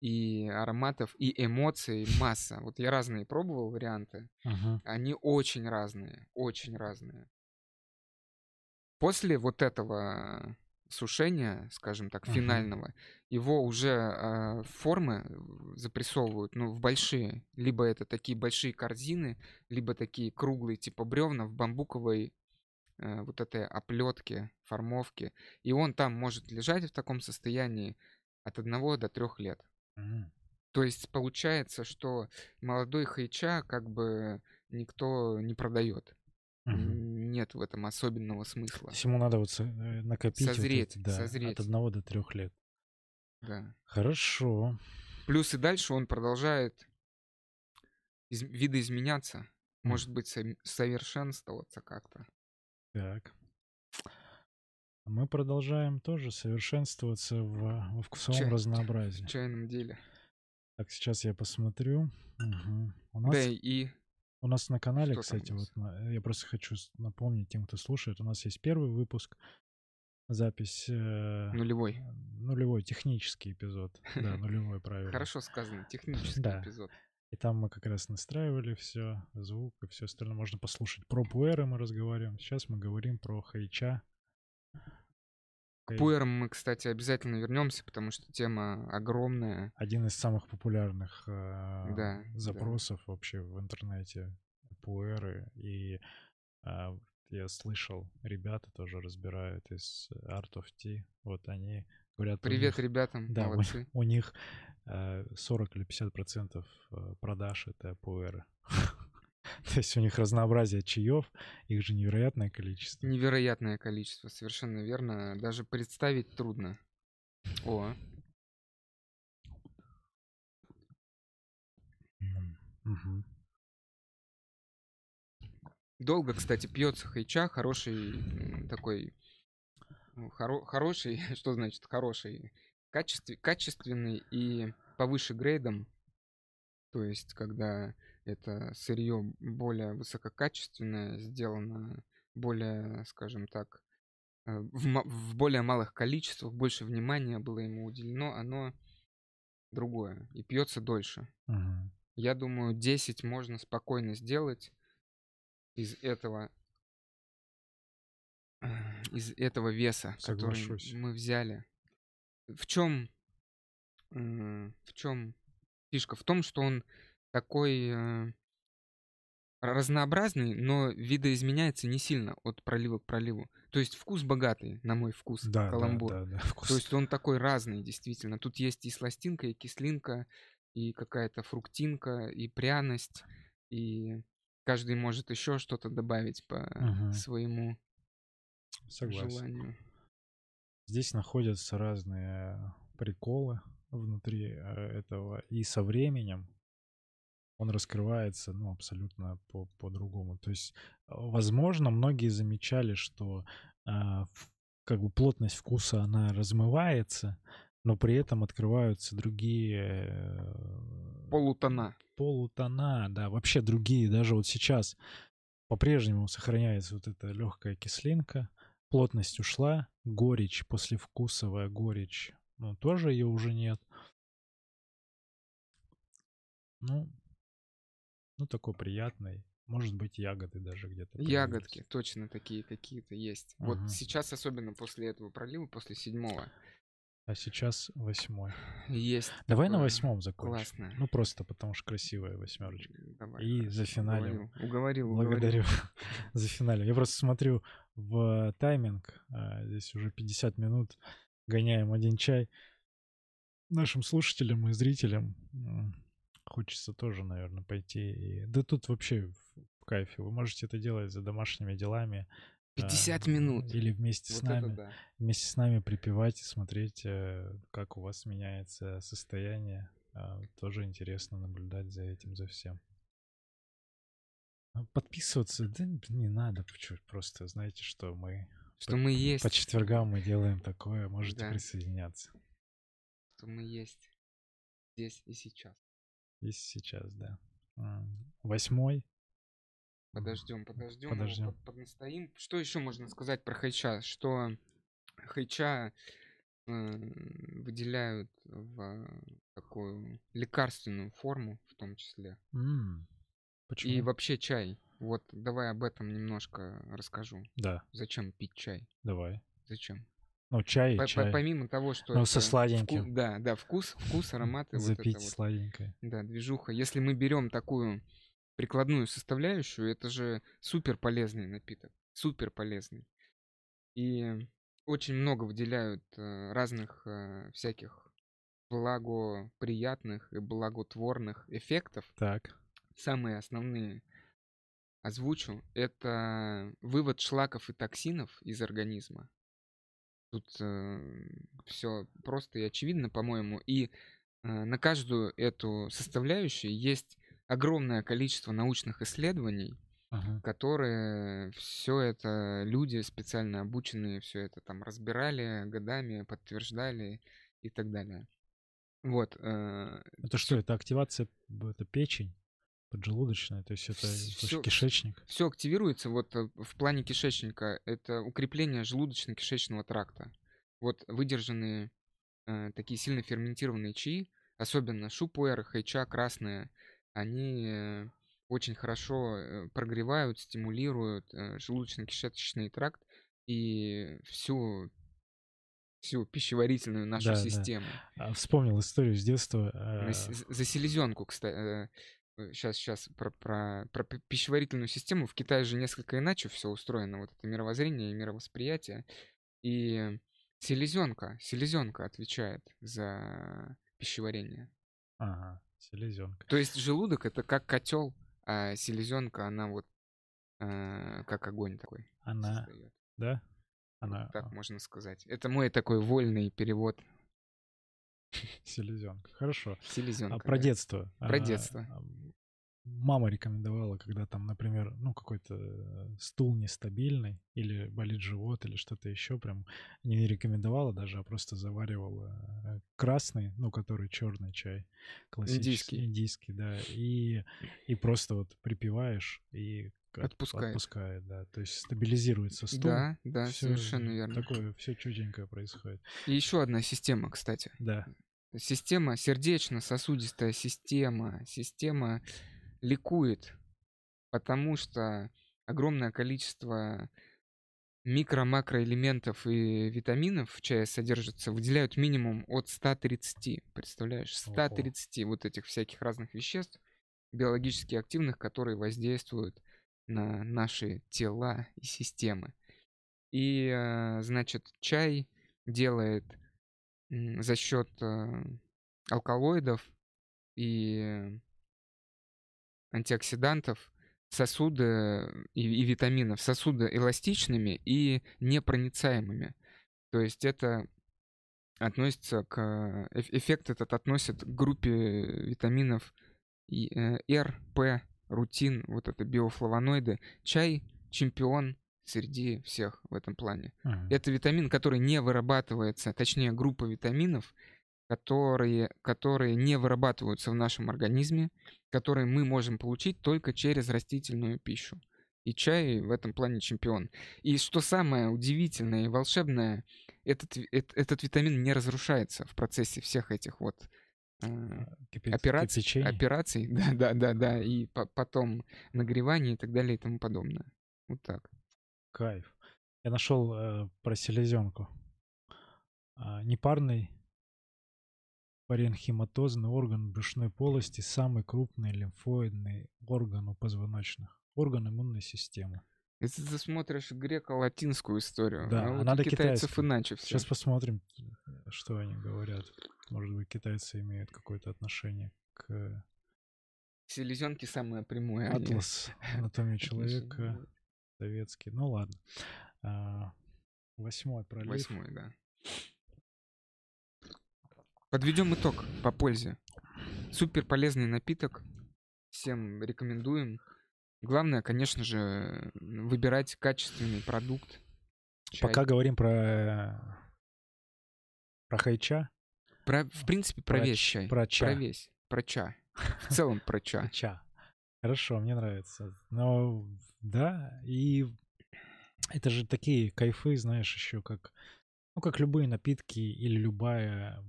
и ароматов, и эмоций масса. Вот я разные пробовал варианты. Uh-huh. Они очень разные, очень разные. После вот этого сушения, скажем так, финального, uh-huh. его уже э, формы запрессовывают, ну, в большие. Либо это такие большие корзины, либо такие круглые, типа бревна в бамбуковой э, вот этой оплетке, формовке. И он там может лежать в таком состоянии от одного до трех лет. Uh-huh. То есть получается, что молодой хайча как бы никто не продает. Угу. Нет в этом особенного смысла. То есть ему надо вот э, накопить созреть, вот это, да, созреть. от одного до трех лет. Да. Хорошо. Плюс и дальше он продолжает из- видоизменяться, mm. может быть, со- совершенствоваться как-то. Так. Мы продолжаем тоже совершенствоваться в, во вкусовом Чай, разнообразии. В чайном деле. Так, сейчас я посмотрю. Угу. У нас... Да, и У нас на канале, Что там кстати, вот на- я просто хочу с- напомнить тем, кто слушает, у нас есть первый выпуск, запись э, Нулевой. нулевой технический эпизод, да, нулевой правильно. Хорошо сказано, технический Да. эпизод. И там мы как раз настраивали все, звук и все остальное. Можно послушать. Про пуэры мы разговариваем. Сейчас мы говорим про хайча. К Хей- пуэрам мы, кстати, обязательно вернемся, потому что тема огромная. Один из самых популярных э, Да, да. запросов вообще в интернете. Пуэры. И а, вот я слышал, ребята тоже разбирают из Art of Tea. Вот они говорят... у Привет них- ребятам, Да, у, молодцы. у них э, 40 или 50 процентов э, продаж это пуэры. То есть у них разнообразие чаев, их же невероятное количество. Невероятное количество, совершенно верно. Даже представить трудно. О, долго, кстати, пьется хайча, хороший такой, ну, хоро- хороший, что значит хороший, Качестве- качественный и повыше грейдом. То есть, когда это сырье более высококачественное, сделано более, скажем так, э, в, в более малых количествах, больше внимания было ему уделено, оно другое и пьется дольше. Мгм. Я думаю, 10 можно спокойно сделать из этого э, из этого веса, Соглашусь. который мы взяли. В чем в чем фишка? В том, что он такой э, разнообразный, но видоизменяется не сильно от пролива к проливу. То есть вкус богатый, на мой вкус, Да, да, каламбур. да, да, вкус. То есть он такой разный, действительно. Тут есть и сластинка, и кислинка, и какая-то фруктинка, и пряность, и каждый может еще что-то добавить по Мгм. своему Согласен. желанию. Здесь находятся разные приколы внутри э, этого. И со временем он раскрывается, ну, абсолютно по- по-другому. То есть, э, возможно, многие замечали, что в- как бы плотность вкуса, она размывается, но при этом открываются другие э, Полутона. полутона, да, вообще другие. Даже вот сейчас по-прежнему сохраняется вот эта легкая кислинка, плотность ушла, горечь, послевкусовая горечь, ну, тоже ее уже нет. Ну, ну, такой приятный. Может быть, ягоды даже где-то. Ягодки появились. точно такие какие-то есть. Вот Ага. сейчас, особенно после этого пролива, после седьмого, А сейчас восьмой. есть. Давай на такое восьмом закончим. Классно. Ну, просто потому что красивая восьмерочка. Давай, И хорошо, зафиналим. Уговорил, уговорил. Благодарю за финале. Я просто смотрю в тайминг. а, Здесь уже 50 минут. Гоняем один чай. Нашим слушателям и зрителям хочется тоже, наверное, пойти. И... Да тут вообще в кайфе. Вы можете это делать за домашними делами. а, 50 минут. Или вместе с Вот это нами. да. Вместе с нами припевать и смотреть, э, как у вас меняется состояние. А, Тоже интересно наблюдать за этим, за всем. Ну, Подписываться, да не надо, просто знаете, что мы Что мы есть. по четвергам мы делаем такое, можете Да. присоединяться. Что мы есть. Здесь и сейчас. Есть сейчас, да. Восьмой. Подождем, подождем. Подождем. Под, поднастоим. Что еще можно сказать про хайча? Что хайча э, выделяют в такую лекарственную форму, в том числе. М, Почему? И вообще чай. Вот давай об этом немножко расскажу. Да, Зачем пить чай? давай. Зачем? Ну, чай, По- по- чай. помимо того, что Ну, со сладеньким. вку- да, да, вкус, вкус, ароматы, вот Запить вот. сладенькое. Да, движуха. Если мы берем такую прикладную составляющую, это же супер полезный напиток. Супер полезный. И очень много выделяют э, разных э, всяких благоприятных и благотворных эффектов. Так. Самые основные озвучу. Это вывод шлаков и токсинов из организма. Тут все просто и очевидно, по-моему. И э, на каждую эту составляющую есть огромное количество научных исследований, Ага. которые все это люди специально обученные все это там разбирали годами, подтверждали и так далее. Вот. э, Это что, это активация, это печень поджелудочная, то есть это Всё- кишечник. Все активируется вот э, в плане кишечника. Это укрепление желудочно-кишечного тракта. Вот выдержанные э, такие сильно ферментированные чаи, особенно шупуэр, хайча, красные, они э, очень хорошо э, прогревают, стимулируют э, желудочно-кишечный тракт и всю всю пищеварительную нашу Да, да. систему. А, Вспомнил историю с детства. Э, з- За селезенку, кстати, сейчас, сейчас про, про, про пи- пищеварительную систему. В Китае же несколько иначе все устроено, вот это мировоззрение и мировосприятие. И селезенка, селезенка отвечает за пищеварение. Ага, селезенка. То есть желудок это как котел, а селезенка она вот э, как огонь такой. Она, создаёт. да? Вот Она так а, можно сказать. Это мой такой вольный перевод селезенка. Хорошо. селезенка. А про да. детство. Про А, детство. а, Мама рекомендовала, когда там, например, ну какой-то э, стул нестабильный или болит живот или что-то еще, прям не рекомендовала даже, а просто заваривала э, красный, ну который черный чай, классический, Индийский. индийский, да, и и просто вот припиваешь и от- Отпускает. отпускает, да, то есть стабилизируется стул. Да, да, Всё совершенно верно. Такое все чуденькое происходит. И еще одна система, кстати. Да. Система, сердечно-сосудистая система, система ликует, потому что огромное количество микро-макроэлементов и витаминов в чае содержится, выделяют минимум от 130, представляешь, 130 вот этих всяких разных веществ, биологически активных, которые воздействуют на наши тела и системы. И, э, значит, чай делает за счет э, алкалоидов и антиоксидантов сосуды и, и витаминов, сосуды эластичными и непроницаемыми. То есть это относится к... эф- Эффект этот относит к группе витаминов э, R, P, рутин, вот это биофлавоноиды. Чай чемпион среди всех в этом плане. Мгм. Это витамин, который не вырабатывается, точнее, группа витаминов, которые, которые не вырабатываются в нашем организме, которые мы можем получить только через растительную пищу. И чай в этом плане чемпион. И что самое удивительное и волшебное, этот, ви- эт- этот витамин не разрушается в процессе всех этих вот операций, кипячений. операций, да, да, да, да, и по- потом нагревание и так далее и тому подобное. Вот так. Кайф. Я нашел э, про селезенку. А, непарный паренхиматозный орган брюшной полости, самый крупный лимфоидный орган у позвоночных. Орган иммунной системы. Если ты смотришь греко-латинскую историю, Да, а а вот надо китайцев иначе все. Сейчас посмотрим, что они говорят. Может быть, китайцы имеют какое-то отношение к Селезенки самое прямое. атлас отношение человека советский. Ну ладно. А, Восьмой пролив. Восьмой, да. Подведем итог по пользе. Супер полезный напиток. Всем рекомендуем. Главное, конечно же, выбирать качественный продукт. Чай. Пока говорим про про хайча. Про, в принципе, про, Про весь чай. про ча. весь. Про ча. В целом про ча. Ча. Хорошо, мне нравится. Но да, и это же такие кайфы, знаешь, еще как, ну, как любые напитки или любая,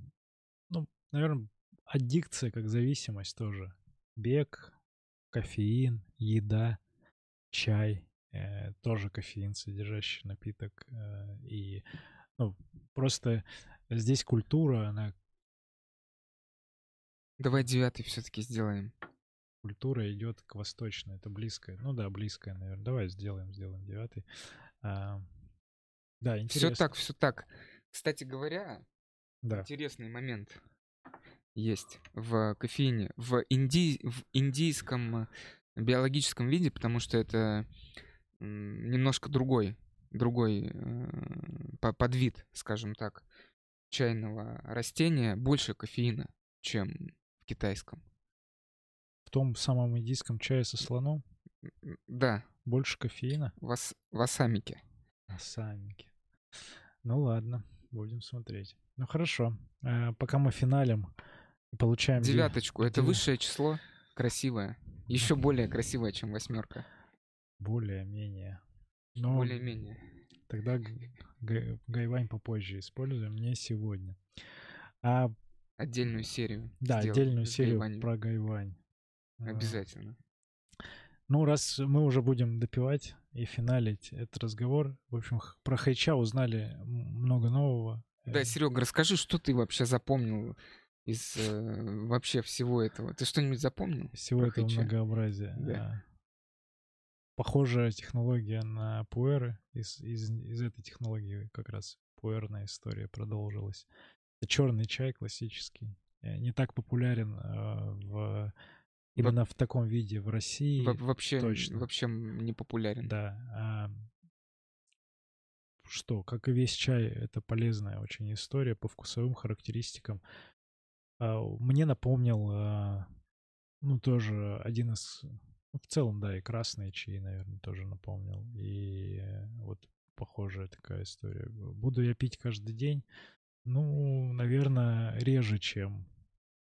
ну, наверное, аддикция, как зависимость тоже. Бег, кофеин, еда, чай, э, тоже кофеин содержащий напиток. э, и, ну, просто здесь культура, она Давай девятый все-таки сделаем. культура идет к восточной. Это близкое. Ну да, близкое, наверное. Давай сделаем, сделаем девятый. А, да, Все интересно. так, все так. Кстати говоря, Да. интересный момент есть в кофеине, в, инди... в индийском биологическом виде, потому что это немножко другой, другой э, по- подвид, скажем так, чайного растения, больше кофеина, чем китайском. В том самом индийском чае со слоном Да, больше кофеина. вас... васамики. Самики. Ну ладно, будем смотреть. Ну хорошо. А, пока мы финалим и получаем... дев- Девяточку, это дев- высшее число. красивая. Еще более красивая, чем восьмерка. Более-менее. Но Более-менее. тогда гайвань попозже используем, не сегодня. А, Отдельную серию. да, отдельную серию гайванем. про гайвань. А, Обязательно. Ну, раз мы уже будем допивать и финалить этот разговор, в общем, про Хайча узнали много нового. Да, Э, Серега, расскажи, что ты вообще запомнил из э, вообще всего этого? Ты что-нибудь запомнил? всего этого Хайча? многообразия. Да. Похожая технология на пуэры. Из, из, из этой технологии как раз пуэрная история продолжилась. Это черный чай классический. Не так популярен а, в именно в таком виде в России. Во- вообще, точно. вообще не популярен. Да. а, что, как и весь чай, это полезная очень история по вкусовым характеристикам. А, Мне напомнил, ну, тоже один из... ну, в целом, да, и красные чаи, наверное, тоже напомнил. И э, вот похожая такая история. Буду я пить каждый день? Ну, наверное, реже, чем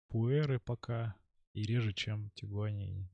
пуэры пока, и реже, чем тигуанини.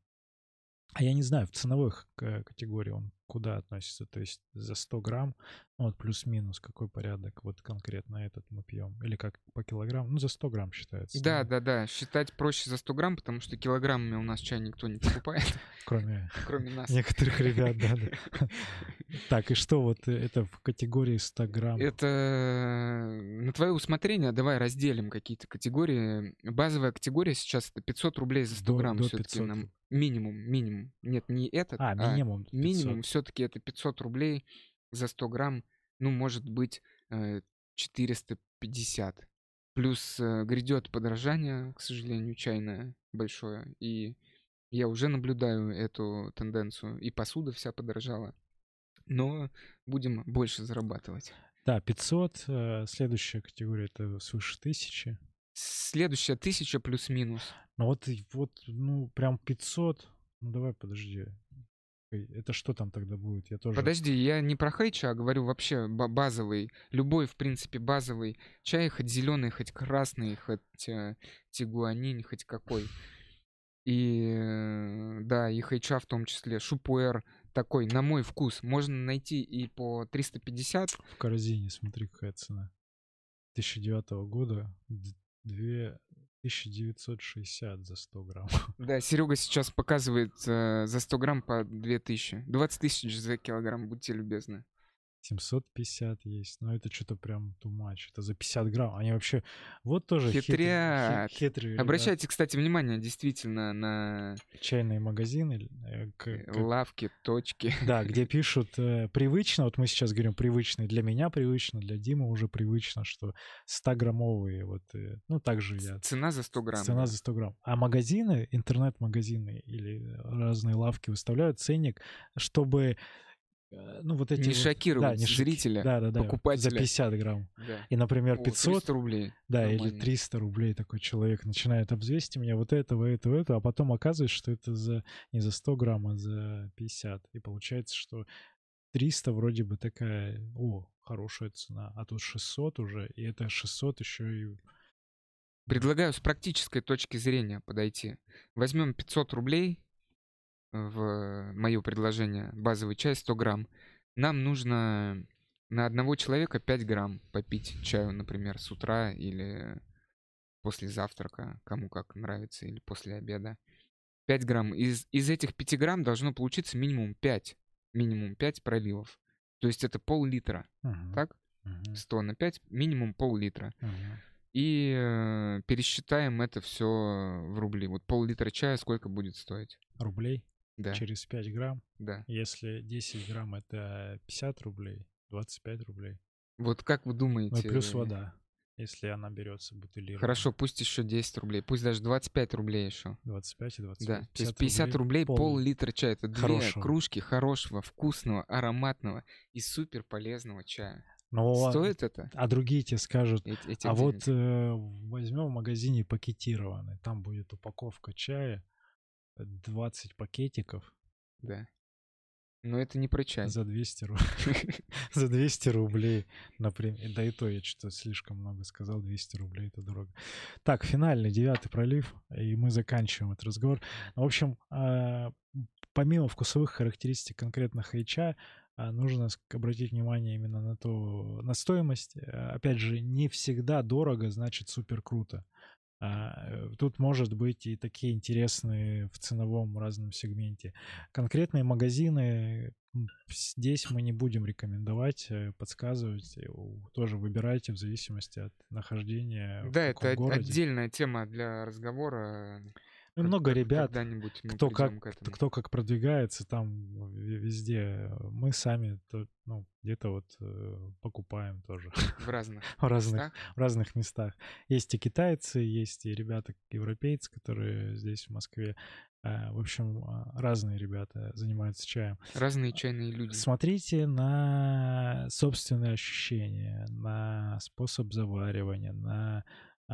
А я не знаю, в ценовой к- категории он куда относится? То есть за 100 грамм, ну вот плюс-минус, какой порядок вот конкретно этот мы пьем? Или как по килограмму? Ну за 100 грамм считается. Да, да, да. Считать проще за 100 грамм, потому что килограммами у нас чай никто не покупает, Кроме кроме нас. некоторых ребят, да, да. Так, и что вот э, это в категории 100 грамм? Это на твое усмотрение. Давай разделим какие-то категории. Базовая категория сейчас это 500 рублей за 100 До- грамм до все-таки. 500. Нам минимум, минимум. Нет, не этот, А, минимум 500. минимум все-таки это 500 рублей за 100 грамм. Ну, может быть, э, 450. Плюс э, грядет подорожание, к сожалению, чайное большое. И я уже наблюдаю эту тенденцию. И посуда вся подорожала. Но будем больше зарабатывать. Да, 500. э, Следующая категория это свыше 1000. Следующая тысяча плюс-минус. Ну вот, вот, ну прям 500. Ну давай, подожди. Это что там тогда будет? Я тоже... Подожди, я не про хейча, а говорю вообще ба- базовый. Любой, в принципе, базовый чай, хоть зеленый, хоть красный, хоть э, тигуанин, хоть какой. И да, и хейча в том числе. Шупуэр такой, на мой вкус, можно найти и по 350. В корзине, смотри, какая цена. 2009 года. д- Две... 1960 за 100 грамм. Да, Серега сейчас показывает э, за 100 грамм по 2000. 20 тысяч за килограмм, будьте любезны. 750 есть. Но это что-то прям much. Это за 50 грамм. Они вообще... Вот тоже хитрые- Хитрят. хи- хитрые ребята. Обращайте, кстати, внимание действительно на чайные магазины. э, к- э, к- лавки, точки. Да, где пишут э, привычно, вот мы сейчас говорим привычный, для меня привычно, для Димы уже привычно, что 100-граммовые, вот, э, ну, также я, Цена за 100 грамм. цена да. за 100 грамм. А магазины, интернет-магазины или разные лавки выставляют ценник, чтобы, ну, вот эти... Не вот- шокировать не зрителя, да, да, да, покупателя. За 50 грамм. Да. И, например, О, 500, 300 рублей. да, или Нормально. 300 рублей такой человек начинает обзвести меня вот этого, этого, этого, а потом оказывается, что это за не за 100 грамм, а за 50. И получается, что 300 вроде бы такая, о, хорошая цена, а тут 600 уже, и это 600 еще и... Предлагаю с практической точки зрения подойти. Возьмем 500 рублей в мое предложение, базовый чай 100 грамм. Нам нужно на одного человека 5 грамм попить чаю, например, с утра или после завтрака, кому как нравится, или после обеда. 5 грамм. Из, из этих 5 грамм должно получиться минимум 5. Минимум 5 проливов. То есть это пол-литра. Мгм, Так? мгм, 100 на 5, минимум пол-литра. мгм. И э, пересчитаем это все в рубли. Вот пол-литра чая сколько будет стоить? Рублей Да, через 5 грамм. да. Если 10 грамм это 50 рублей, 25 рублей. Вот как вы Ну думаете? и плюс вода, если она берется бутылированная. Хорошо, пусть еще 10 рублей, пусть даже 25 рублей еще. 25 и 25. Да, то есть 50 рублей, пол- пол-литра чая. Это две Хорошего. кружки хорошего, вкусного, ароматного и супер полезного чая. Но, Стоит это? а другие тебе скажут, эти- этих а вот денег? э, возьмем в магазине пакетированный, там будет упаковка чая, 20 пакетиков, Да. Но это не про чай. За 200 рублей. За 200 рублей, например. Да и то я что-то слишком много сказал. 200 рублей это дорого. Так, финальный, девятый пролив. И мы заканчиваем этот разговор. В общем, а, помимо вкусовых характеристик конкретно хайча, а, нужно обратить внимание именно на то, на стоимость. Опять же, не всегда дорого, значит супер круто. А, э, тут может быть и такие интересные в ценовом разном сегменте. Конкретные магазины здесь мы не будем рекомендовать, э, подсказывать. Э, тоже выбирайте в зависимости от нахождения. Да, это городе. отдельная тема для разговора. Ну, много ребят, кто как, кто как продвигается там везде. Мы сами то, ну, где-то вот э, покупаем тоже. В разных, в разных местах? В разных местах. Есть и китайцы, есть и ребята европейцы, которые здесь в Москве. Э, в общем, а, разные ребята занимаются чаем. Разные чайные люди. Смотрите на собственные ощущения, на способ заваривания, на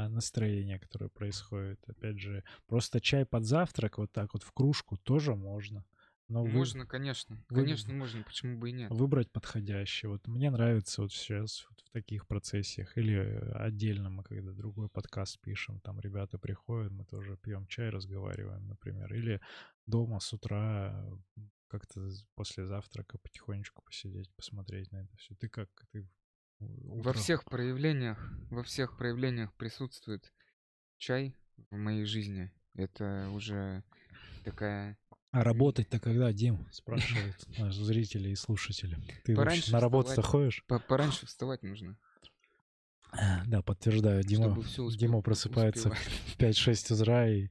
настроение, которое происходит. Опять же, просто чай под завтрак вот так вот в кружку тоже можно. Но можно, вы, конечно. Вы, конечно, можно. Почему бы и нет? Выбрать подходящий. Вот мне нравится вот сейчас вот в таких процессиях. Или отдельно мы, когда другой подкаст пишем, там ребята приходят, мы тоже пьем чай, разговариваем, например. Или дома с утра как-то после завтрака потихонечку посидеть, посмотреть на это все. Ты как? Ты во всех проявлениях, во всех проявлениях присутствует чай в моей жизни. Это уже такая... А работать-то когда, Дим, спрашивают наши зрители и слушатели. Ты Пораньше на работу-то ходишь? Пораньше вставать нужно. Да, подтверждаю. Дима, успел, Дима просыпается в 5-6 утра и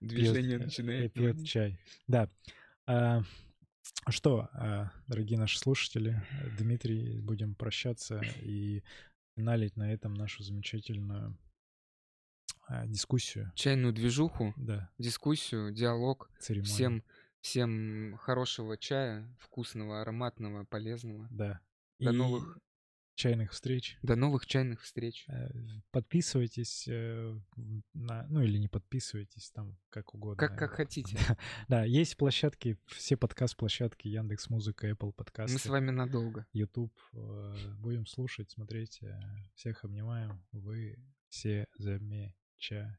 Движение пьет, начинает. И пьет чай. Да. А, что, а, дорогие наши слушатели, Дмитрий, будем прощаться и финалить на этом нашу замечательную а, дискуссию. Чайную движуху, да. дискуссию, диалог. Церемонию. Всем, всем хорошего чая, вкусного, ароматного, полезного. Да. До и новых чайных встреч. До новых чайных встреч. Э, подписывайтесь э, на, ну или не подписывайтесь, там как угодно. Как, как хотите. да, есть площадки, все подкаст-площадки, Яндекс Музыка, Apple подкасты. Мы с вами надолго. YouTube. Э, будем слушать, смотреть. Всех обнимаем. Вы все замечательные.